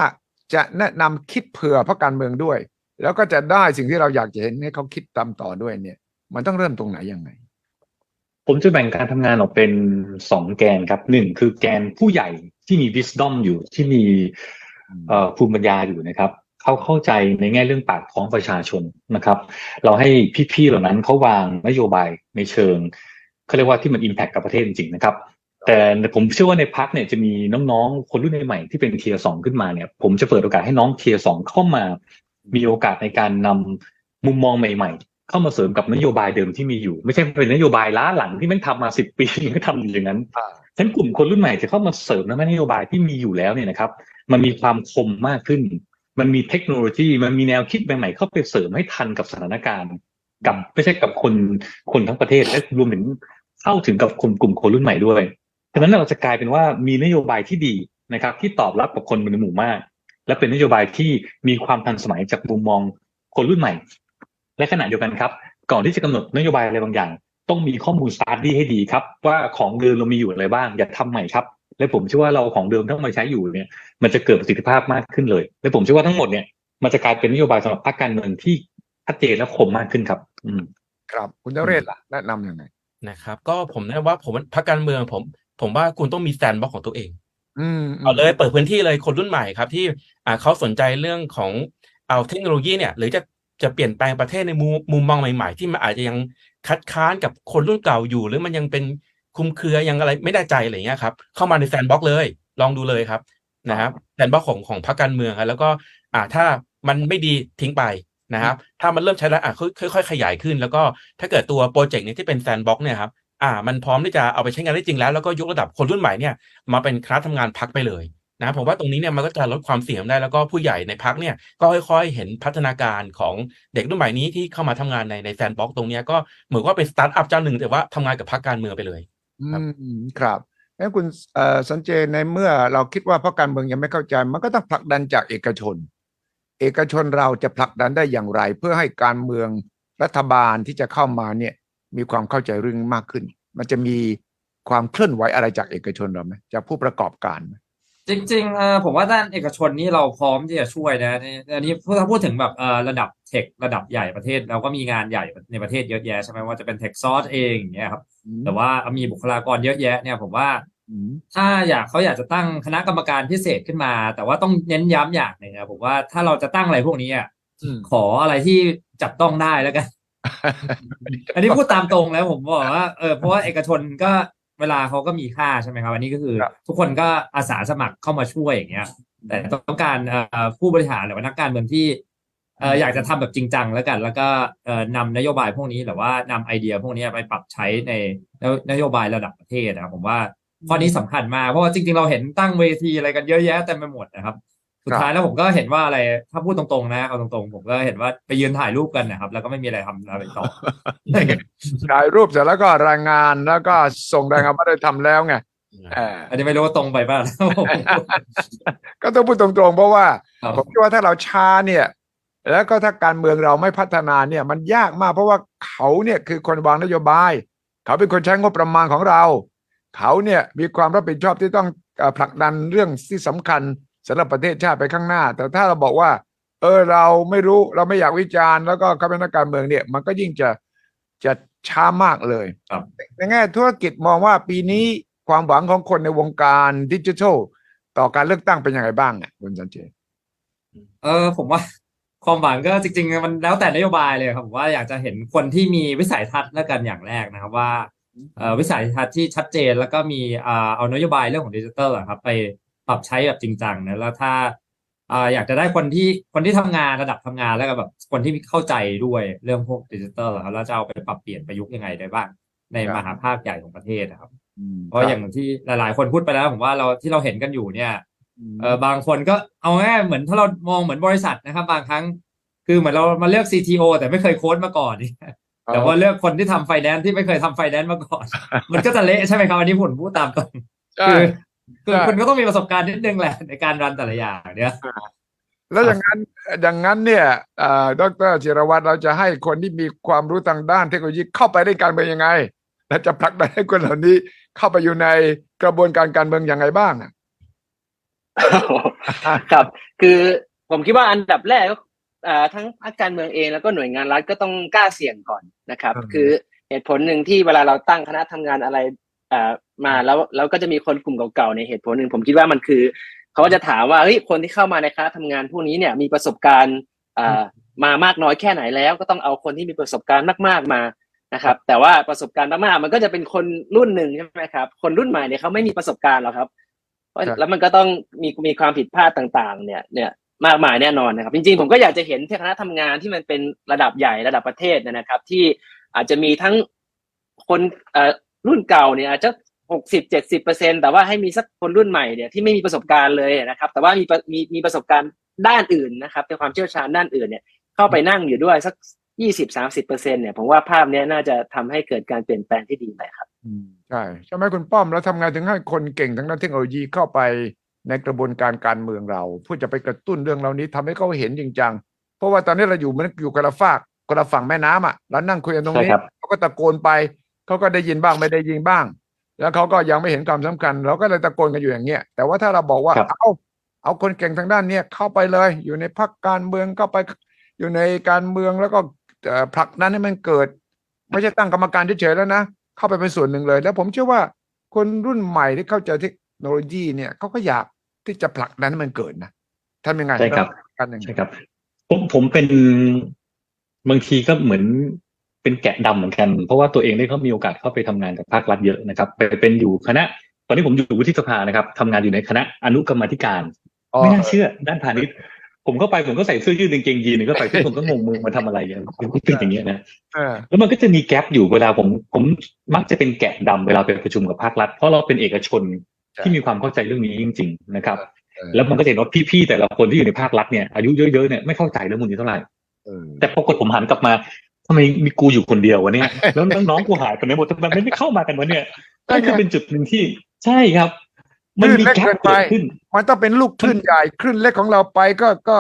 จะแนะนำคิดเผื่อพักการเมืองด้วย แล้วก็จะได้สิ่งที่เราอยากจะเห็นให้เขาคิดตามต่อด้วยเนี่ย มันต้องเริ่มตรงไหนยังไง ผมจะแบ่งการทำงานออกเป็นสองแกนครับหนึ่งคือแกนผู้ใหญ่ที่มี wisdom อยู่ที่มีเอ่อภูมิปัญญาอยู่นะครับเขาเข้าใจในแง่เรื่องปากท้องประชาชนนะครับ เราให้พี่ๆเหล่านั้นเขาวางนโยบายในเชิงเขาเรียกว่าที่มัน impact กับประเทศจริงๆนะครับ แต่ผมเชื่อว่าในพรรคเนี่ยจะมีน้องๆ คนรุ่นใหม่ๆที่เป็น tier สองขึ้นมาเนี่ย ผมจะเปิดโอกาสให้น้อง tier สองเข้ามา มีโอกาสในการนำมุมมองใหม่ ๆ เข้ามาเสริมกับนโยบายเดิมที่มีอยู่ ไม่ใช่เป็นนโยบายล้าหลังที่แม่งทำมาสิบปีไม่ทำอยู่อย่างนั้นอ่าฉะนั้นกลุ่มคนรุ่นใหม่จะเข้ามาเสริมนโยบายที่มีอยู่แล้วเนี่ยนะครับ มันมีความคมมากขึ้น มันมีเทคโนโลยี มันมีแนวคิดใหม่ๆเข้าไปเสริมให้ทันกับสถานการณ์ กับไม่ใช่กับคนคนทั้งประเทศและรวมถึงเข้าถึงกับคนกลุ่มคนรุ่นใหม่ด้วย ฉะนั้นเราจะกลายเป็นว่ามีนโยบายที่ดีนะครับ ที่ตอบรับกับคนในหมู่มาก และเป็นนโยบายที่มีความทันสมัยจากมุมมองคนรุ่นใหม่ และขณะเดียวกันครับ ก่อนที่จะกำหนดนโยบายอะไรบางอย่าง ต้องมีข้อมูล study ให้ดีครับ ว่าของเดิมเรามีอยู่อะไรบ้าง อย่าทำใหม่ครับ และผมเชื่อว่าเราของเดิมถ้ามาใช้อยู่เนี่ย มันจะเกิดประสิทธิภาพมากขึ้นเลย และผมเชื่อว่าทั้งหมดเนี่ยมันจะกลายเป็นนโยบายสำหรับพรรคการเมืองที่ชัดเจนและคมมากขึ้นครับ อืมครับคุณเจเรศล่ะแนะนำยังไงนะครับ ก็ผมแนะว่าผมพรรคการเมืองผม ผมว่าคุณต้องมี sandbox ของตัวเองอืมเอาเลยเปิดพื้นที่เลยคนรุ่นใหม่ครับ ที่อ่าเขาสนใจเรื่องของเอาเทคโนโลยีเนี่ย หรือจะจะเปลี่ยนแปลงประเทศในมุมมุมมองใหม่ ๆ ที่มันอาจจะยังคัดค้านกับคนรุ่นเก่าอยู่ หรือมันยังเป็นคลุมเครือยังอะไรไม่แน่ใจอะไรอย่างเงี้ยครับ เข้ามาใน sandbox เลย ลองดูเลยครับนะครับ sandbox ของของพรรคการเมืองครับแล้วก็อ่าถ้ามันไม่ดีทิ้งไปนะครับ ถ้ามันเริ่มใช้แล้วอะค่อยค่อยๆขยายขึ้น แล้วก็ถ้าเกิดตัว project นี้ที่เป็น sandbox เนี่ยครับ อ่า มันพร้อมที่จะเอาไปใช้งานได้จริงแล้ว แล้วก็ยกระดับคนรุ่นใหม่เนี่ย มาเป็นคณะทำงานพรรคไปเลยนะผมว่าตรงนี้เนี่ยมันก็จะลดความเสี่ยงได้แล้วก็ผู้ใหญ่ในพรรคเนี่ยก็ค่อยๆ เห็นพัฒนาการของเด็กรุ่นใหม่นี้ที่เข้ามาทำงานในใน sandbox ตรงนี้ก็เหมือนว่าเป็นสตาร์ทอัพเจ้าหนึ่งแต่ว่าทำงานกับพรรคการเมืองไปเลยครับอืมครับงั้นคุณสันเจในเมื่อเราคิดว่าพรรคการเมืองยังไม่เข้าใจ มันก็ต้องผลักดันจากเอกชน เอกชนเราจะผลักดันได้อย่างไร เพื่อให้การเมืองรัฐบาลที่จะเข้ามาเนี่ย มีความเข้าใจเรื่องมากขึ้น มันจะมีความเคลื่อนไหวอะไรจากเอกชนเราไหมจากผู้ประกอบการไหมจริงๆเออผมว่าด้านเอกชนนี่เราพร้อมที่จะช่วยนะในอันนี้ถ้าพูดถึงแบบเออระดับเทคระดับใหญ่ประเทศ เราก็มีงานใหญ่ในประเทศเยอะแยะใช่ไหมว่าจะเป็นเทคซอสเองอย่างเงี้ยครับ แต่ว่ามีบุคลากรเยอะแยะเนี่ยผมว่าอืมถ้าอยากเขาอยากจะตั้งคณะกรรมการพิเศษขึ้นมา แต่ว่าต้องเน้นย้ำอย่างหนึ่งนะผมว่าถ้าเราจะตั้งอะไรพวกนี้อะอืมขออะไรที่จับต้องได้แล้วกัน อันนี้พูดตามตรงแล้วผมบอกว่าเออเพราะว่าเอกชนก็เวลาเขาก็มีค่าใช่ไหมครับอันนี้ก็คือครับทุกคนก็อาสาสมัครเข้ามาช่วยอย่างเงี้ย แต่ต้องการเอ่อผู้บริหารหรือว่านักการเมืองที่เอ่ออยากจะทำแบบจริงจังแล้วกัน แล้วก็เอ่อนำนโยบายพวกนี้หรือว่านำไอเดียพวกนี้ไปปรับใช้ในนโยบายระดับประเทศนะครับผมว่าข้อนี้สำคัญมากเพราะว่าจริงๆเราเห็นตั้งเวทีอะไรกันเยอะแยะเต็มไปหมดนะครับ สุดท้ายแล้วผมก็เห็นว่าอะไร ถ้าพูดตรงๆ นะเอาตรงๆ ผมก็เห็นว่าไปยืนถ่ายรูปกันนะครับ แล้วก็ไม่มีอะไรทำอะไรต่อถ่ายรูปเสร็จแล้วก็รายงานแล้วก็ส่งรายงานว่าได้ทำแล้วไงเอออันนี้ไม่รู้ว่าตรงไปป่ะก็ต้องพูดตรงๆ เพราะว่าครับผมคิดว่าถ้าเราช้าเนี่ย แล้วก็ถ้าการเมืองเราไม่พัฒนาเนี่ย มันยากมากเพราะว่าเขาเนี่ยคือคนวางนโยบาย เขาเป็นคนใช้งบประมาณของเรา เขาเนี่ยมีความรับผิดชอบที่ต้องเอ่อผลักดันเรื่องที่สำคัญ สำหรับประเทศชาติไปข้างหน้า แต่ถ้าเราบอกว่า เออเราไม่รู้เราไม่อยากวิจารณ์แล้วก็เขาเป็นนักการเมืองเนี่ย มันก็ยิ่งจะจะช้ามากเลยครับในแง่ธุรกิจมองว่าปีนี้ความหวังของคนในวงการดิจิทัลต่อการเลือกตั้งเป็นยังไงบ้างอะคุณสันเจเออผมว่าความหวังก็จริง ๆ มันแล้วแต่นโยบายเลยครับผมว่าอยากจะเห็นคนที่มีวิสัยทัศน์แล้วกันอย่างแรกนะครับว่าเอ่อวิสัยทัศน์ที่ชัดเจนแล้วก็มีอ่าเอานโยบายเรื่องของดิจิทัลอะครับไป ปรับใช้แบบจริงจังนะแล้วถ้าอ่าอยากจะได้คนที่คนที่ทำงานระดับทำงานแล้วก็แบบคนที่เข้าใจด้วยเรื่องพวกดิจิทัลอะครับแล้วจะเอาไปปรับเปลี่ยนประยุกต์ยังไงได้บ้าง ในครับมหาภาคใหญ่ของประเทศนะครับเพราะอย่างที่หลาย ๆ คนพูดไปแล้วผมว่าเราที่เราเห็นกันอยู่เนี่ยเออบางคนก็เอาง่ายๆเหมือนถ้าเรามองเหมือนบริษัทนะครับ บางครั้ง คือเหมือนเรามาเลือก CTO แต่ไม่เคยโค้ดมาก่อนเนี่ยแต่ว่าเลือกคนที่ทำไฟแนนซ์ที่ไม่เคยทำไฟแนนซ์มาก่อน มันก็จะเละใช่ไหมครับอันนี้ผมพูดตามตรงใช่คือ คือใช่คุณก็ต้องมีประสบการณ์นิดนึงแหละในการ run แต่ละอย่างเนี่ยแล้วอย่างนั้นอย่างนั้นเนี่ยเอ่อดรจิรวัตรเราจะให้คนที่มีความรู้ทางด้านเทคโนโลยีเข้าไปในการเมืองยังไง และจะผลักดันให้คนเหล่านี้เข้าไปอยู่ในกระบวนการการเมืองยังไงบ้างอะครับ คือผมคิดว่าอันดับแรกก็อ่าทั้งพรรคการเมืองเองแล้วก็หน่วยงานรัฐก็ต้องกล้าเสี่ยงก่อนนะครับอืมคือเหตุผลหนึ่งที่เวลาเราตั้งคณะทำงานอะไรอ่า มาแล้วแล้วก็จะมีคนกลุ่มเก่าๆในยเหตุผลหนึ่งผมคิดว่ามันคือเขาก็จะถามว่าเฮ้ยคนที่เข้ามาในคณะทำงานพวกนี้เนี่ยมีประสบการณ์อ่ามามากน้อยแค่ไหนแล้ว ก็ต้องเอาคนที่มีประสบการณ์มาก ๆมานะครับ แต่ว่าประสบการณ์มากๆมันก็จะเป็นคนรุ่นหนึ่งใช่ไหมครับ คนรุ่นใหม่เนี่ยเขาไม่มีประสบการณ์หรอกครับเพราะครับแล้วมันก็ต้องมีมีความผิดพลาดต่าง ๆ เนี่ยเนี่ยมากมายแน่นอนนะครับ จริงๆผมก็อยากจะเห็นที่คณะทำงานที่มันเป็นระดับใหญ่ระดับประเทศเนยนะครับ ที่อาจจะมีทั้งคนเอ่อรุ่นเก่าเนี่ยอาจจะ หกสิบเจ็ดสิบเปอร์เซ็นแต่ว่าให้มีสักคนรุ่นใหม่เนี่ยที่ไม่มีประสบการณ์เลยนะครับ แต่ว่ามีประมีมีประสบการณ์ด้านอื่นนะครับเป็นความเชี่ยวชาญด้านอื่นเนี่ยเข้าไปนั่งอยู่ด้วยสักยี่สิบสามสิบเปอร์เซ็นเนี่ยผมว่าภาพเนี้ยน่าจะทำให้เกิดการเปลี่ยนแปลงที่ดีไปครับใช่ใช่ไหมคุณป้อมแล้วทำไงถึงให้คนเก่งทางด้านเทคโนโลยีเข้าไปในกระบวนการการเมืองเราเพื่อจะไปกระตุ้นเรื่องเหล่านี้ทำให้เขาเห็นจริงจังเพราะว่าตอนนี้เราอยู่เหมันอยู่คนละฝากคนละฝั่งแม่น้ำอะเรานั่งคุยกันตรงนี้ใช่ครับเขาก็ตะโกนไปเขาก็ได้ยินบ้างไม่ได้ยินบ้าง แล้วเขาก็ยังไม่เห็นความสำคัญ เราก็เลยตะโกนกันอยู่อย่างเงี้ยแต่ว่าถ้าเราบอกว่าครับเอาเอาคนเก่งทางด้านเนี้ยเข้าไปเลย อยู่ในพรรคการเมืองเข้าไปอยู่ในการเมืองแล้วก็เอ่อผลักดันให้มันเกิด ไม่ใช่ตั้งกรรมการเฉยๆแล้วนะ เข้าไปเป็นส่วนหนึ่งเลย แล้วผมเชื่อว่าคนรุ่นใหม่ที่เข้าใจเทคโนโลยีเนี่ยเขาก็อยากที่จะผลักดันให้มันเกิดนะทำยังไงใช่ครับกันยังไงใช่ครับผมผมเป็นบางทีก็เหมือน เป็นแกะดำเหมือนกัน เพราะว่าตัวเองได้เขามีโอกาสเข้าไปทำงานกับภาครัฐเยอะนะครับ ไปเป็นอยู่คณะ ตอนนี้ผมอยู่วุฒิสภานะครับทำงานอยู่ในคณะอนุกรรมาธิการอ๋อไม่น่าเชื่อด้านพาณิชย์ผมเข้าไปผมก็ใส่เสื้อยืดกางเกงยีนก็ไปที่ผมก็งงมึงมาทำอะไรอย่างเป็นอย่างเงี้ยนะเออแล้วมันก็จะมีแกลบอยู่เวลาผมผมมักจะเป็นแกะดำเวลาไปประชุมกับภาครัฐ เพราะเราเป็นเอกชนที่มีความเข้าใจเรื่องนี้จริง ๆ นะครับเออแล้วมันก็จะเห็นว่าพี่ๆแต่ละคนที่อยู่ในภาครัฐเนี่ยอายุเยอะๆเนี่ยไม่เข้าใจเรื่องพวกนี้เท่าไหร่เออแต่ปรากฏผมหันกลับมา ทำไมมีกูอยู่คนเดียววะเนี่ยแล้วน้องๆกูหายไปไหนหมดทำไมไม่เข้ามากันวะเนี่ยนั่นคือเป็นจุดหนึ่งที่ใช่ครับ มันมีแกลบเกิดขึ้น มันต้องเป็นลูกคลื่นใหญ่คลื่นเล็กของเราไปก็ก็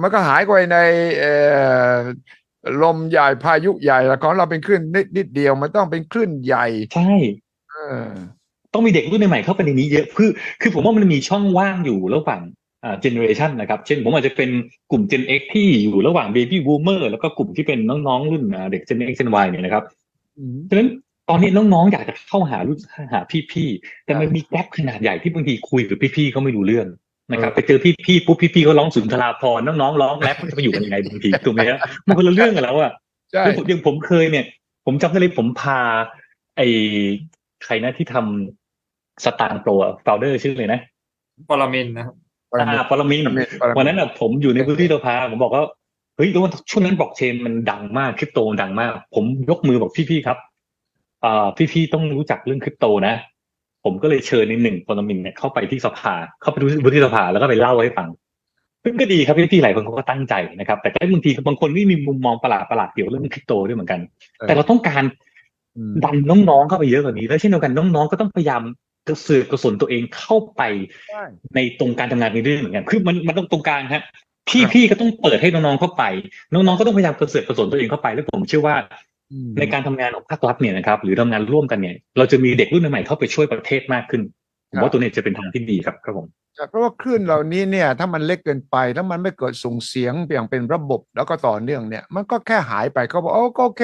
มันก็หายไปในเอ่อลมใหญ่พายุใหญ่แล้วของเราเป็นคลื่นนิดนิดเดียวมันต้องเป็นคลื่นใหญ่ ใช่เออต้องมีเด็กรุ่นใหม่ๆเข้าไปในนี้เยอะคือ คือผมว่ามันมีช่องว่างอยู่ระหว่างอ่า เจเนอเรชันนะครับ เช่นผมอาจจะเป็นกลุ่ม Gen X ที่อยู่ระหว่าง Baby Boomer แล้วก็กลุ่มที่เป็นน้องๆ รุ่นอ่าเด็ก Gen X Gen Y เนี่ยนะครับฉะนั้นตอนนี้น้องๆ อยากจะเข้าหารุ่นหาพี่ๆ แต่มันมีแกลบขนาดใหญ่ที่บางทีคุยกับพี่ๆเขาไม่รู้เรื่องนะครับไปเจอพี่ๆปุ๊บพี่ๆเขาร้องสุนทราพรณ์น้องๆร้องแรปมันจะไปอยู่กันยังไงบางทีถูกไหมฮะมันคนละเรื่องกันแล้วอะใช่อย่างผมอย่างผมเคยเนี่ย ผมจำได้เลยผมพา ไอ้ใครนะที่ทำสตางค์โปรโฟลเดอร์ชื่อเลยนะปรมินทร์นะครับ อ่าปรมินทร์วันนั้นอะผมอยู่ในพื้นที่สภาผมบอกว่าเฮ้ยแล้ววันช่วงนั้นบล็อกเชนมันดังมากคริปโตมันดังมาก ผมยกมือบอกพี่ๆครับอ่าพี่ๆต้องรู้จักเรื่องคริปโตนะ ผมก็เลยเชิญในหนึ่งปรมินทร์เนี่ยเข้าไปที่สภา เข้าไปดูพื้นที่สภาแล้วก็ไปเล่าให้ฟังซึ่งก็ดีครับพี่ๆหลายคนเขาก็ตั้งใจนะครับ แต่ก็บางทีบางคนก็มีมุมมองประหลาดประหลาดๆเกี่ยวกับเรื่องคริปโตด้วยเหมือนกัน แต่เราต้องการอืมดันน้องๆเข้าไปเยอะกว่านี้ แล้วเช่นเดียวกันน้องๆก็ต้องพยายาม กระเสือกกระสนตัวเองเข้าไปใช่ในตรงการทำงานในเรื่องเหมือนกันคือมันมันต้องตรงกลางฮะพี่ๆก็ต้องเปิดให้น้องๆเข้าไป น้องๆก็ต้องพยายามกระเสือกกระสนตัวเองเข้าไปแล้วผมเชื่อว่าอืมในการทำงานของภาครัฐเนี่ยนะครับ หรือทำงานร่วมกันเนี่ย เราจะมีเด็กรุ่นใหม่ๆเข้าไปช่วยประเทศมากขึ้นผมว่าตัวนี้จะเป็นทางที่ดีครับครับผมเพราะว่าคลื่นเหล่านี้เนี่ย ถ้ามันเล็กเกินไปถ้ามันไม่เกิดส่งเสียงอย่างเป็นระบบแล้วก็ต่อเนื่องเนี่ย มันก็แค่หายไปเขาบอกโอ้ก็โอเค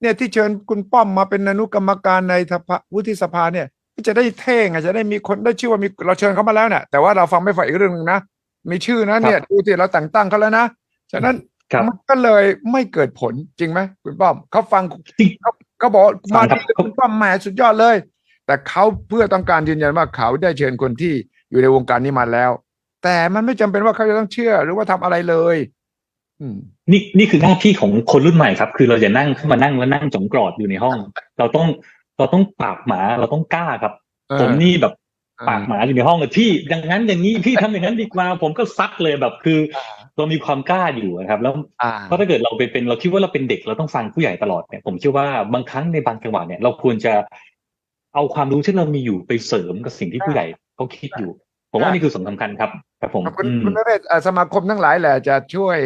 เนี่ยที่เชิญคุณป้อมมาเป็นอนุกรรมการในสภาวุฒิสภาเนี่ย จะได้เท่งอะจะได้มีคนได้ชื่อว่ามีเราเชิญเขามาแล้วเนี่ยแต่ว่าเราฟังไม่ฝ่ายอีกเรื่องหนึ่งนะมีชื่อนะเนี่ยดูที่เราแต่งตั้งเขาแล้วนะฉะนั้นครับมันก็เลยไม่เกิดผลจริงไหมคุณป้อมเขาฟังจริงเขาเขาบอกฟัมางครับที่คุณป้อมแหมสุดยอดเลย แต่เขาเพื่อต้องการยืนยันว่าเขาได้เชิญคนที่อยู่ในวงการนี้มาแล้ว แต่มันไม่จำเป็นว่าเขาจะต้องเชื่อหรือว่าทำอะไรเลยอืมนี่นี่คือหน้าที่ของคนรุ่นใหม่ครับ คือเราจะนั่งขึ้นมานั่งแล้วนั่งจงกรอดอยู่ในห้อง เราต้อง เราต้องปากหมาเราต้องกล้าครับเออผมนี่แบบเออปากหมาอยู่ในห้องเลยพี่อย่างนั้นอย่างนี้พี่ทำอย่างนั้นดีกว่าผมก็ซัดเลยแบบคือ เรามีความกล้าอยู่นะครับ แล้วอ่าเพราะถ้าเกิดเราไปเป็นเราคิดว่าเราเป็นเด็กเราต้องฟังผู้ใหญ่ตลอดเนี่ยผมเชื่อว่าบางครั้งในบางจังหวะเนี่ยเราควรจะเอาความรู้ที่เรามีอยู่ไปเสริมกับสิ่งที่ผู้ใหญ่เขาคิดอยู่ ผมว่านี่คือสำคัญครับครับผมคุณอืมคุณนเรศอะสมาคมทั้งหลายแหละจะช่วย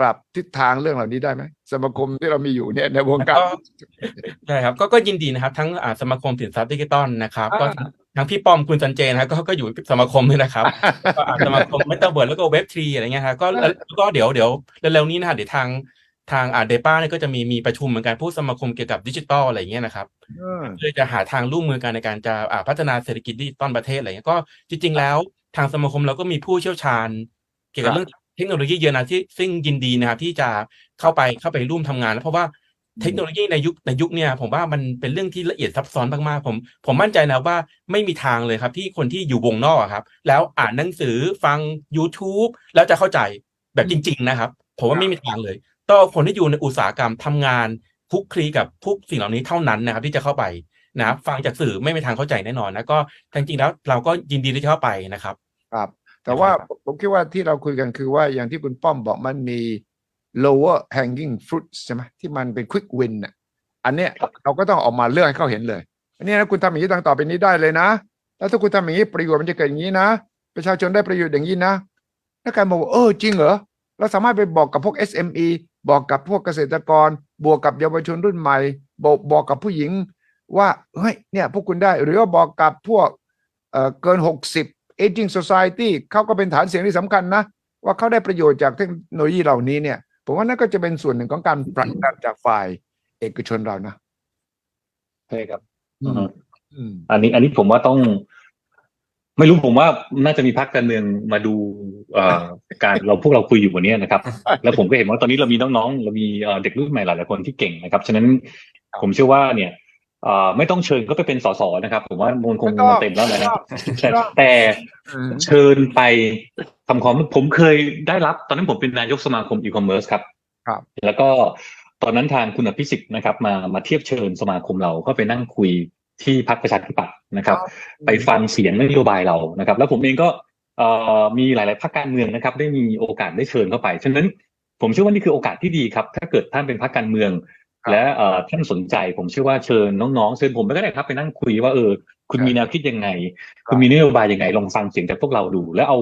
ปรับทิศทางเรื่องเหล่านี้ได้ไหมสมาคมที่เรามีอยู่เนี่ยในวงการก็ใช่ครับก็ก็ยินดีนะครับ ทั้งอ่าสมาคมสินทรัพย์ดิจิตอลนะครับอ่าก็ทั้งพี่ป้อมคุณสันเจนะครับก็ก็อยู่สมาคมด้วยนะครับก็อ่าสมาคมเมตาเวิร์ดแล้วก็ Web3 อะไรเงี้ยครับก็แล้วแล้วก็เดี๋ยวเดี๋ยวเร็วๆนี้นะฮะเดี๋ยวทาง ทางอ่าเดป้าเนี่ยก็จะมีมีประชุมเหมือนกันผู้สมาคมเกี่ยวกับดิจิตอลอะไรเงี้ยนะครับเออเพื่อจะหาทางร่วมมือกันในการจะอ่าพัฒนาเศรษฐกิจดิจิตอลประเทศอะไรเงี้ยก็จริง ๆ แล้วทางสมาคมเราก็มีผู้เชี่ยวชาญ เกี่ยวกับเรื่องเทคโนโลยีเยอะนะที่ซึ่งยินดีนะครับที่จะเข้าไปเข้าไปร่วมทำงานแล้วเพราะว่าเทคโนโลยีในยุคในยุคเนี่ยผมว่ามันเป็นเรื่องที่ละเอียดซับซ้อนมากๆผมผมมั่นใจนะว่าไม่มีทางเลยครับที่คนที่อยู่วงนอกอะครับ แล้วอ่านหนังสือฟัง YouTube แล้วจะเข้าใจแบบจริง ๆ นะครับ ผมว่าไม่มีทางเลย ต้องคนที่อยู่ในอุตสาหกรรมทำงานคลุกคลีกับพวกสิ่งเหล่านี้เท่านั้นนะครับ ที่จะเข้าไปนะครับฟังจากสื่อไม่มีทางเข้าใจแน่นอนนะก็จริงๆแล้วเราก็ยินดีที่จะเข้าไปนะครับครับ แต่ว่าครับผมคิดว่าที่เราคุยกันคือว่าอย่างที่คุณป้อมบอกมันมี lower hanging fruits ใช่ไหมที่มันเป็น quick win น่ะอันเนี้ยเราก็ต้องออกมาเลือกให้เขาเห็นเลย อันนี้นะคุณทำอย่างนี้ต่างต่อไปนี้ได้เลยนะ แล้วถ้าคุณทำอย่างนี้ประโยชน์มันจะเกิดอย่างนี้นะ ประชาชนได้ประโยชน์อย่างนี้นะแล้วการบอกว่าเออจริงเหรอเราสามารถไปบอกกับพวก SME บอกกับพวกเกษตรกร บวกกับเยาวชนรุ่นใหม่ บอกบอกกับผู้หญิงว่าเฮ้ยเนี่ยพวกคุณได้ หรือว่าบอกกับพวกเอ่อเกินหกสิบ aging society เขาก็เป็นฐานเสียงที่สำคัญนะ ว่าเขาได้ประโยชน์จากเทคโนโลยีเหล่านี้เนี่ย ผมว่านั่นก็จะเป็นส่วนหนึ่งของการผลักดันจากฝ่ายเอกชนเรานะใช่ครับอืมอืมอันนี้อันนี้ผมว่าต้อง ไม่รู้ผมว่าน่าจะมีพรรคการเมืองมาดูเอ่อการเราพวกเราคุยอยู่วันนี้นะครับ แล้วผมก็เห็นว่าตอนนี้เรามีน้องๆเรามีเอ่อเด็กรุ่นใหม่หลายๆคนที่เก่งนะครับ ฉะนั้นผมเชื่อว่าเนี่ยเอ่อไม่ต้องเชิญเขาไปเป็นสสนะครับ ผมว่ามันคงไม่ต้องมันเต็มแล้วนะครับไม่ต้องแต่อืมเชิญไปทำความผมเคยได้รับ ตอนนั้นผมเป็นนายกสมาคมอีคอมเมิร์ซครับ ครับ แล้วก็ตอนนั้นทางคุณอภิสิทธิ์นะครับ มามาเทียบเชิญสมาคมเราก็ไปนั่งคุย ที่พรรคประชาธิปัตย์นะครับ ไปฟังเสียงนโยบายเรานะครับ แล้วผมเองก็เอ่อมีหลาย ๆพรรคการเมืองนะครับ ได้มีโอกาสได้เชิญเข้าไปฉะนั้นผมเชื่อว่านี่คือโอกาสที่ดีครับ ถ้าเกิดท่านเป็นพรรคการเมืองครับและเอ่อท่านสนใจ ผมเชื่อว่าเชิญน้องๆเชิญผมไปก็ได้ครับไปนั่งคุยว่าเออคุณมีแนวคิดยังไง คุณมีนโยบายยังไงลองฟังเสียงจากพวกเราดู แล้วเอา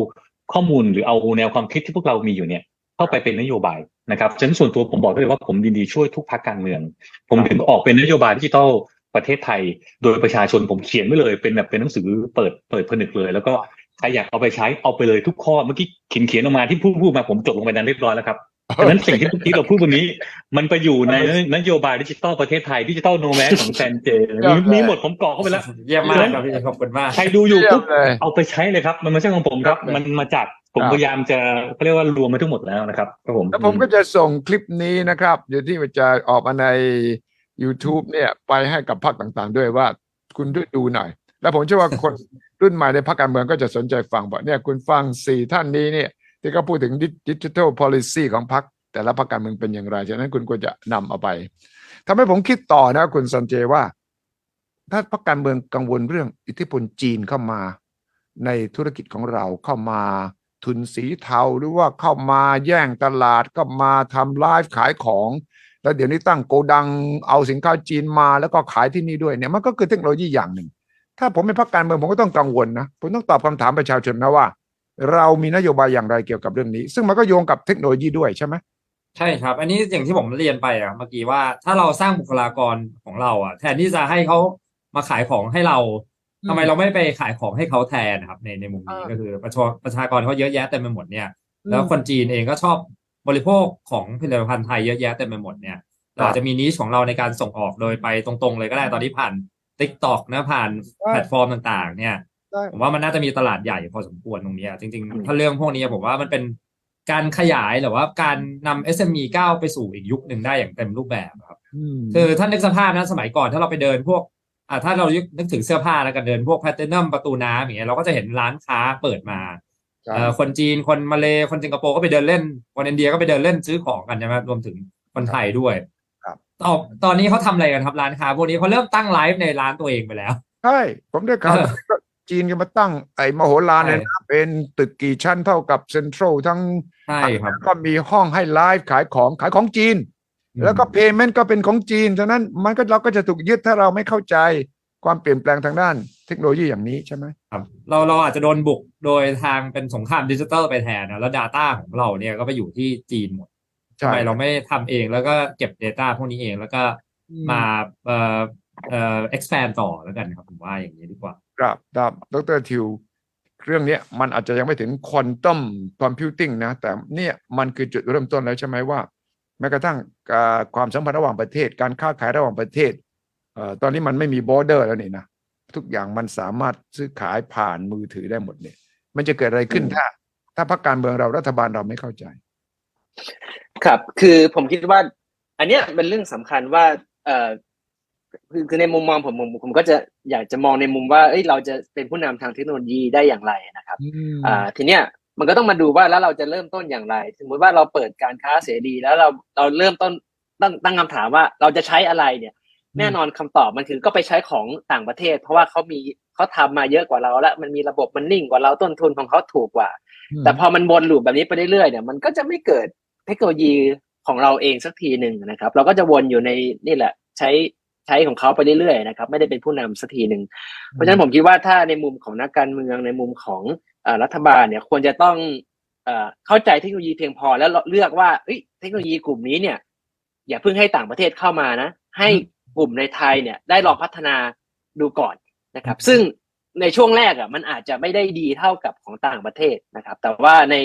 ข้อมูลหรือเอาแนวความคิดที่พวกเรามีอยู่เนี่ยเข้าไปเป็นนโยบายนะครับฉะนั้นส่วนตัวผมบอกได้เลยว่าผมยินดีช่วยทุกพรรคการเมือง ผมถึงออกเป็นนโยบายดิจิทัล ประเทศไทย โดยประชาชนผมเขียนไว้เลยเป็นแบบเป็นหนังสือเปิดเปิดผนึกเลย แล้วก็ใครอยากเอาไปใช้เอาไปเลยทุกข้อเมื่อกี้เขียนเขียนออกมาที่พูดพูดมาผมจดลงไปนั้นเรียบร้อยแล้วครับฉะนั้นสิ่งที่เมื่อกี้เราพูดวันนี้ มันไปอยู่ในนโยบายดิจิทัลประเทศไทยดิจิทัลโนแมสของแซนเจมีมีหมดผมกรอกเข้าไปแล้วเยี่ยมมากครับพี่ขอบคุณมากใครดูอยู่เยี่ยปุ๊มบเลยเอาไปใช้เลยครับ มันไม่ใช่ของผมครับครับมันมาจากผมครับพยายามจะเขาเรียกว่ารวมมาทั้งหมดแล้วนะครับครับผมแล้วผมก็จะส่งคลิปนี้นะครับเดี๋ยวที่มันจะออกมาใน YouTube เนี่ยไปให้กับพรรคต่างๆ ด้วยว่าคุณด้วยดูหน่อย แล้วผมเชื่อว่าคนรุ่นใหม่ในพรรคการเมืองก็จะสนใจฟังบอกเนี่ยคุณฟังสี่ท่านนี้เนี่ยที่เขาพูดถึงดิจิทัล policy ของพรรคแต่ละพรรคการเมืองเป็นอย่างไร ฉะนั้นคุณควรจะนำเอาไปทำให้ผมคิดต่อนะคุณสันเจว่า ถ้าพรรคการเมืองกังวลเรื่องอิทธิพลจีนเข้ามา ในธุรกิจของเราเข้ามาทุนสีเทาหรือว่าเข้ามาแย่งตลาดก็มาทำไลฟ์ขายของ แล้วเดี๋ยวนี้ตั้งโกดังเอาสินค้าจีนมาแล้วก็ขายที่นี่ด้วยเนี่ยมันก็คือเทคโนโลยีอย่างหนึ่ง ถ้าผมเป็นพรรคการเมืองผมก็ต้องกังวลนะผมต้องตอบคำถามประชาชนนะว่า เรามีนโยบายอย่างไรเกี่ยวกับเรื่องนี้ ซึ่งมันก็โยงกับเทคโนโลยีด้วยใช่ไหมใช่ครับ อันนี้อย่างที่ผมเรียนไปอะเมื่อกี้ว่าถ้าเราสร้างบุคลากรของเราอะแทนที่จะให้เขามาขายของให้เราอืมทำไมเราไม่ไปขายของให้เขาแทนนะครับ ในในมุมนี้อ่าก็คือประชาประชากรเขาเยอะแยะเต็มไปหมดเนี่ย แล้วคนจีนเองก็ชอบ บริโภคของผลิตภัณฑ์ไทยเยอะแยะเต็มไปหมดเนี่ยเราอาจจะมี niche ของเราในการส่งออกโดยไปตรงๆ เลยก็ได้ตอนนี้ผ่าน TikTok นะผ่านแพลตฟอร์มต่าง ๆ เนี่ยได้ผมว่ามันน่าจะมีตลาดใหญ่พอสมควรตรงเนี้ยจริงอืมๆถ้าเรื่องพวกนี้ผมว่ามันเป็นการขยายหรือว่าการนำ SME ก้าวไปสู่อีกยุคหนึ่งได้อย่างเต็มรูปแบบครับมคือท่านนึกสภาพนะสมัยก่อนถ้าเราไปเดินพวกอ่าถ้าเรานึกถึงเสื้อผ้าแล้วกันเดินพวกแพลทินัมประตูน้ำอย่างเงี้ยเราก็จะเห็นร้านค้าเปิดมาใช่เอ่อ คนจีนคนมาเลคนสิงคโปร์ก็ไปเดินเล่นคนอินเดียก็ไปเดินเล่นซื้อของกันใช่ไหมรวมถึงคนไทยด้วยครับตอนตอนนี้เขาทำอะไรกันครับร้านค้าพวกนี้เขาเริ่มตั้งไลฟ์ในร้านตัวเองไปแล้วใช่ผมได้ข่าวเออก็จีนก็มาตั้งไอ้มโหฬารเนี่ยนะเป็นตึกกี่ชั้นเท่ากับเซ็นทรัลทั้งใช่ครับก็มีห้องให้ไลฟ์ขายของขายของจีน แล้วก็เพย์เมนต์ก็เป็นของจีนฉะนั้นมันก็เราก็จะถูกยึดถ้าเราไม่เข้าใจ ความเปลี่ยนแปลงทางด้านเทคโนโลยีอย่างนี้ใช่ไหมครับเราเราอาจจะโดนบุกโดยทางเป็นสงครามดิจิทัลไปแทนนะแล้ว Data ของเราเนี่ยก็ไปอยู่ที่จีนหมดทำใช่ไมเราไม่ทำเองแล้วก็เก็บ Data พวกนี้เองแล้วก็มาเอ่อเอ่อ expand ต่อแล้วกันครับผมว่าอย่างนี้ดีกว่า ครับครับดรทิวเรื่องเนี้ยมันอาจจะยังไม่ถึงควอนตัมคอมพิวติ้งนะ แต่เนี่ยมันคือจุดเริ่มต้นแล้วใช่ไหมว่า แม้กระทั่งการความสัมพันธ์ระหว่างประเทศ การค้าขายระหว่างประเทศเอ่อ ตอนนี้มันไม่มีบอร์เดอร์แล้วนี่นะทุกอย่างมันสามารถซื้อขายผ่านมือถือได้หมดเนี่ย มันจะเกิดอะไรขึ้นถ้า ถ้าพรรคการเมืองเรารัฐบาลเราไม่เข้าใจ ครับ คือผมคิดว่า อันเนี้ยเป็นเรื่องสำคัญว่า เอ่อคือคือในมุมมองผมผมผมก็จะอยากจะมองในมุมว่าเอ้ยเราจะเป็นผู้นำทางเทคโนโลยีได้อย่างไรนะครับอ่าทีเนี้ยมันก็ต้องมาดูว่าแล้วเราจะเริ่มต้นอย่างไร สมมติว่าเราเปิดการค้าเสรีแล้วเราเราเริ่มต้นตั้งตั้งคำถามว่าเราจะใช้อะไรเนี่ย แน่นอนคำตอบมันคือก็ไปใช้ของต่างประเทศ เพราะว่าเขามีเขาทำมาเยอะกว่าเราแล้วมันมีระบบมันนิ่งกว่าเราต้นทุนของเขาถูกกว่า แต่พอมันวนลูปแบบนี้ไปเรื่อยๆเนี่ยมันก็จะไม่เกิดเทคโนโลยีของเราเองสักทีหนึ่งนะครับ เราก็จะวนอยู่ในนี่แหละใช้ใช้ของเขาไปเรื่อยๆนะครับ ไม่ได้เป็นผู้นำสักทีหนึ่งเพราะฉะนั้นผมคิดว่าถ้าในมุมของนักการเมืองในมุมของเอ่อรัฐบาลเนี่ยควรจะต้องเอ่อเข้าใจเทคโนโลยีเพียงพอแล้วเลือกว่าเอ้ยเทคโนโลยีกลุ่มนี้เนี่ย อย่าเพิ่งให้ต่างประเทศเข้ามานะ ให้ กลุ่มในไทยเนี่ยได้ลองพัฒนาดูก่อนนะครับ ซึ่งในช่วงแรกอะมันอาจจะไม่ได้ดีเท่ากับของต่างประเทศนะครับ แต่ว่าใน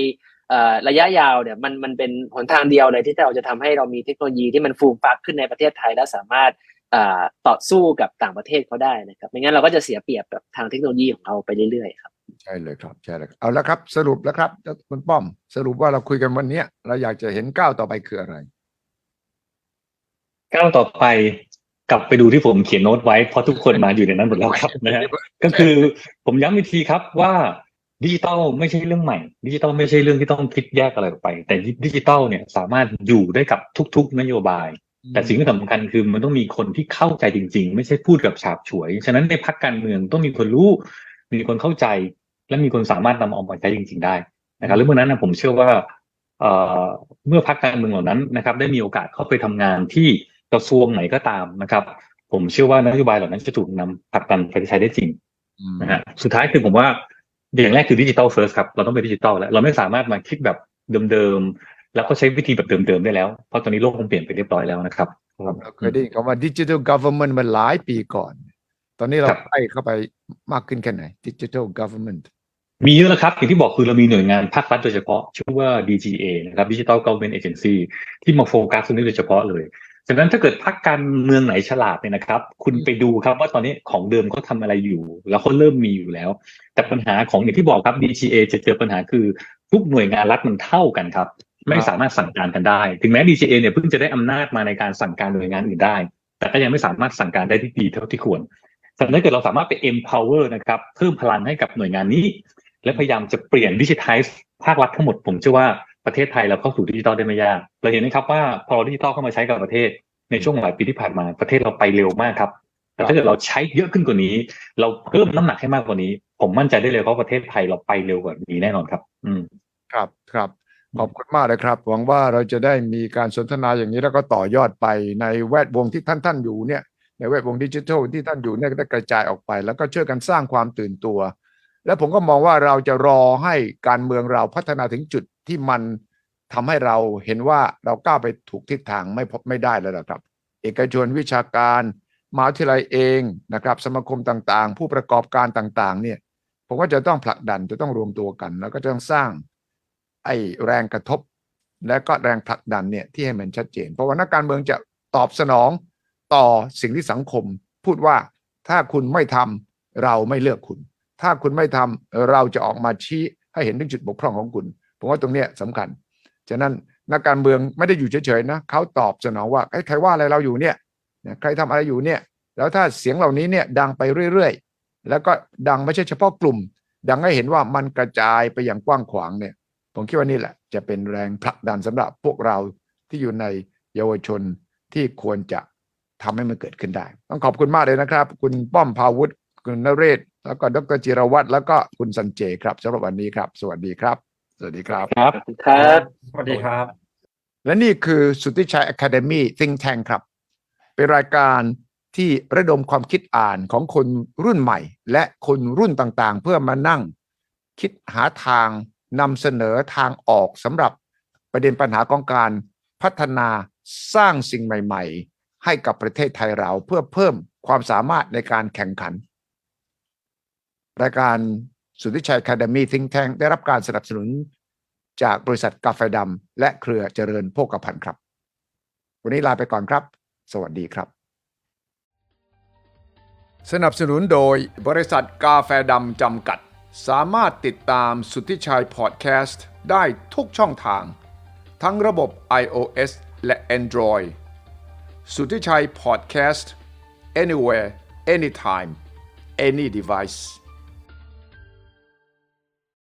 เอ่อระยะยาวเนี่ยมันมันเป็นหนทางเดียวเลยที่เราจะทำให้เรามีเทคโนโลยีที่มันฟูมฟักขึ้นในประเทศไทย และสามารถเอ่อต่อสู้กับต่างประเทศเขาได้นะครับไม่งั้นเราก็จะเสียเปรียบกับทางเทคโนโลยีของเราไปเรื่อยๆครับใช่เลยครับใช่เลยครับเอาละครับ สรุปแล้วครับคุณป้อม สรุปว่าเราคุยกันวันเนี้ยเราอยากจะเห็นก้าวต่อไปคืออะไรก้าวต่อไป กลับไปดูที่ผมเขียนโน้ตไว้เพราะทุกคนมาอยู่ในนั้นหมดแล้วครับนะฮะก็คือผมย้ำอีกทีครับว่าดิจิตอลไม่ใช่เรื่องใหม่ดิจิตอลไม่ใช่เรื่องที่ต้องคิดแยกอะไรออกไป แต่ดิจิตอลเนี่ยสามารถอยู่ได้กับทุก ๆ นโยบาย แต่สิ่งที่สำคัญคือมันต้องมีคนที่เข้าใจจริง ๆ ไม่ใช่พูดแบบฉาบฉวย ฉะนั้นในพรรคการเมืองต้องมีคนรู้ มีคนเข้าใจ และมีคนสามารถนำเอามาใช้จริง ๆ ได้นะครับแล้วเมื่อนั้นนะผมเชื่อว่าเอ่อเมื่อพรรคการเมืองเหล่านั้นนะครับ ได้มีโอกาสเข้าไปทำงานที่ กระทรวงไหนก็ตามนะครับ ผมเชื่อว่านโยบายเหล่านั้นจะถูกนำผลักดันไปใช้ได้จริงอืมนะฮะสุดท้ายคือผมว่าอย่างแรกคือ digital first ครับ เราต้องเป็นดิจิตอลแล้ว เราไม่สามารถมาคิดแบบเดิมๆ แล้วก็ใช้วิธีแบบเดิมๆ ได้แล้ว เพราะตอนนี้โลกมันเปลี่ยนไปเรียบร้อยแล้วนะครับเราเคยได้ยินคำว่าดิจิทัล government มาหลายปีก่อน ตอนนี้เราครับใกล้เข้าไปมากขึ้นแค่ไหนดิจิทัล government มีเยอะแล้วครับ อย่างที่บอกคือเรามีหน่วยงานภาครัฐโดยเฉพาะ ชื่อว่า DGA นะครับ Digital Government Agency ที่มาโฟกัสตรงนี้โดยเฉพาะเลย ฉะนั้นถ้าเกิดพรรคการเมืองไหนฉลาดเนี่ยนะครับ คุณไปดูครับว่าตอนนี้ของเดิมเขาทำอะไรอยู่ แล้วเขาเริ่มมีอยู่แล้ว แต่ปัญหาของอย่างที่บอกครับ DGA จะเจอปัญหาคือทุกหน่วยงานรัฐมันเท่ากันครับ ไม่สามารถสั่งการกันได้ ถึงแม้ DGA เนี่ยเพิ่งจะได้อำนาจมาในการสั่งการหน่วยงานอื่นได้ แต่ก็ยังไม่สามารถสั่งการได้ที่ดีเท่าที่ควรฉะนั้นถ้าเกิดเราสามารถไป empower นะครับเพิ่มพลังให้กับหน่วยงานนี้ และพยายามจะเปลี่ยนดิจิทัลภาครัฐทั้งหมดผมเชื่อว่า ประเทศไทยเราเข้าสู่ดิจิทัลได้ไม่ยากเราเห็นไหมครับว่าพอดิจิทัลเข้ามาใช้กับประเทศ ในช่วงหลายปีที่ผ่านมาประเทศเราไปเร็วมากครับแต่ถ้าเกิดเราใช้เยอะขึ้นกว่านี้ เราเพิ่มน้ำหนักให้มากกว่านี้ ผมมั่นใจได้เลยว่าประเทศไทยเราไปเร็วกว่านี้แน่นอนครับ อืมครับครับขอบคุณมากเลยครับ หวังว่าเราจะได้มีการสนทนาอย่างนี้แล้วก็ต่อยอดไปในแวดวงที่ท่านท่านอยู่เนี่ย ในแวดวงดิจิทัลที่ท่านอยู่เนี่ยได้กระจายออกไป แล้วก็ช่วยกันสร้างความตื่นตัว แล้วผมก็มองว่าเราจะรอให้การเมืองเราพัฒนาถึงจุด ที่มันทำให้เราเห็นว่าเราก้าวไปถูกทิศทางไม่พบไม่ได้แล้วนะครับ เอกชนวิชาการมหาวิทยาลัยเองนะครับ สมาคมต่างๆ ผู้ประกอบการต่างๆ เนี่ยผมก็จะต้องผลักดันจะต้องรวมตัวกัน แล้วก็จะต้องสร้างไอ้แรงกระทบ และก็แรงผลักดันเนี่ยที่ให้มันชัดเจน เพราะว่านักการเมืองจะตอบสนองต่อสิ่งที่สังคม พูดว่าถ้าคุณไม่ทำเราไม่เลือกคุณ ถ้าคุณไม่ทำเราจะออกมาชี้ให้เห็นถึงจุดบกพร่องของคุณ ผมว่าตรงเนี้ยสำคัญ ฉะนั้นนักการเมืองไม่ได้อยู่เฉยๆนะเขาตอบสนองว่าใครใครว่าอะไรเราอยู่เนี่ยใครทำอะไรอยู่เนี่ย แล้วถ้าเสียงเหล่านี้เนี่ยดังไปเรื่อยๆ แล้วก็ดังไม่ใช่เฉพาะกลุ่ม ดังให้เห็นว่ามันกระจายไปอย่างกว้างขวางเนี่ย ผมคิดว่านี่แหละ จะเป็นแรงผลักดันสำหรับพวกเราที่อยู่ในเยาวชนที่ควรจะทำให้มันเกิดขึ้นได้ ต้องขอบคุณมากเลยนะครับ คุณป้อมพาวุฒิคุณนเรศ แล้วก็ดรจิรวัตรแล้วก็คุณสันเจครับสำหรับวันนี้ครับ สวัสดีครับ สวัสดีครับครับครับ สวัสดีครับ และนี่คือสุทธิชัย Academy Think Tank ครับ เป็นรายการที่ระดมความคิดอ่านของคนรุ่นใหม่ และคนรุ่นต่างๆ เพื่อมานั่ง คิดหาทางนำเสนอทางออกสำหรับประเด็นปัญหาของการพัฒนาสร้างสิ่งใหม่ ๆ ให้กับประเทศไทยเราเพื่อเพิ่มความสามารถในการแข่งขัน รายการ สุทธิชัย Academy Think Tank ได้รับการสนับสนุนจากบริษัทกาแฟดำและเครือเจริญโภคภัณฑ์ครับ วันนี้ลาไปก่อนครับ สวัสดีครับ สนับสนุนโดยบริษัทกาแฟดำจำกัด สามารถติดตามสุทธิชัยพอดแคสต์ได้ทุกช่องทาง ทั้งระบบ iOS และ Android สุทธิชัยพอดแคสต์ anywhere anytime any device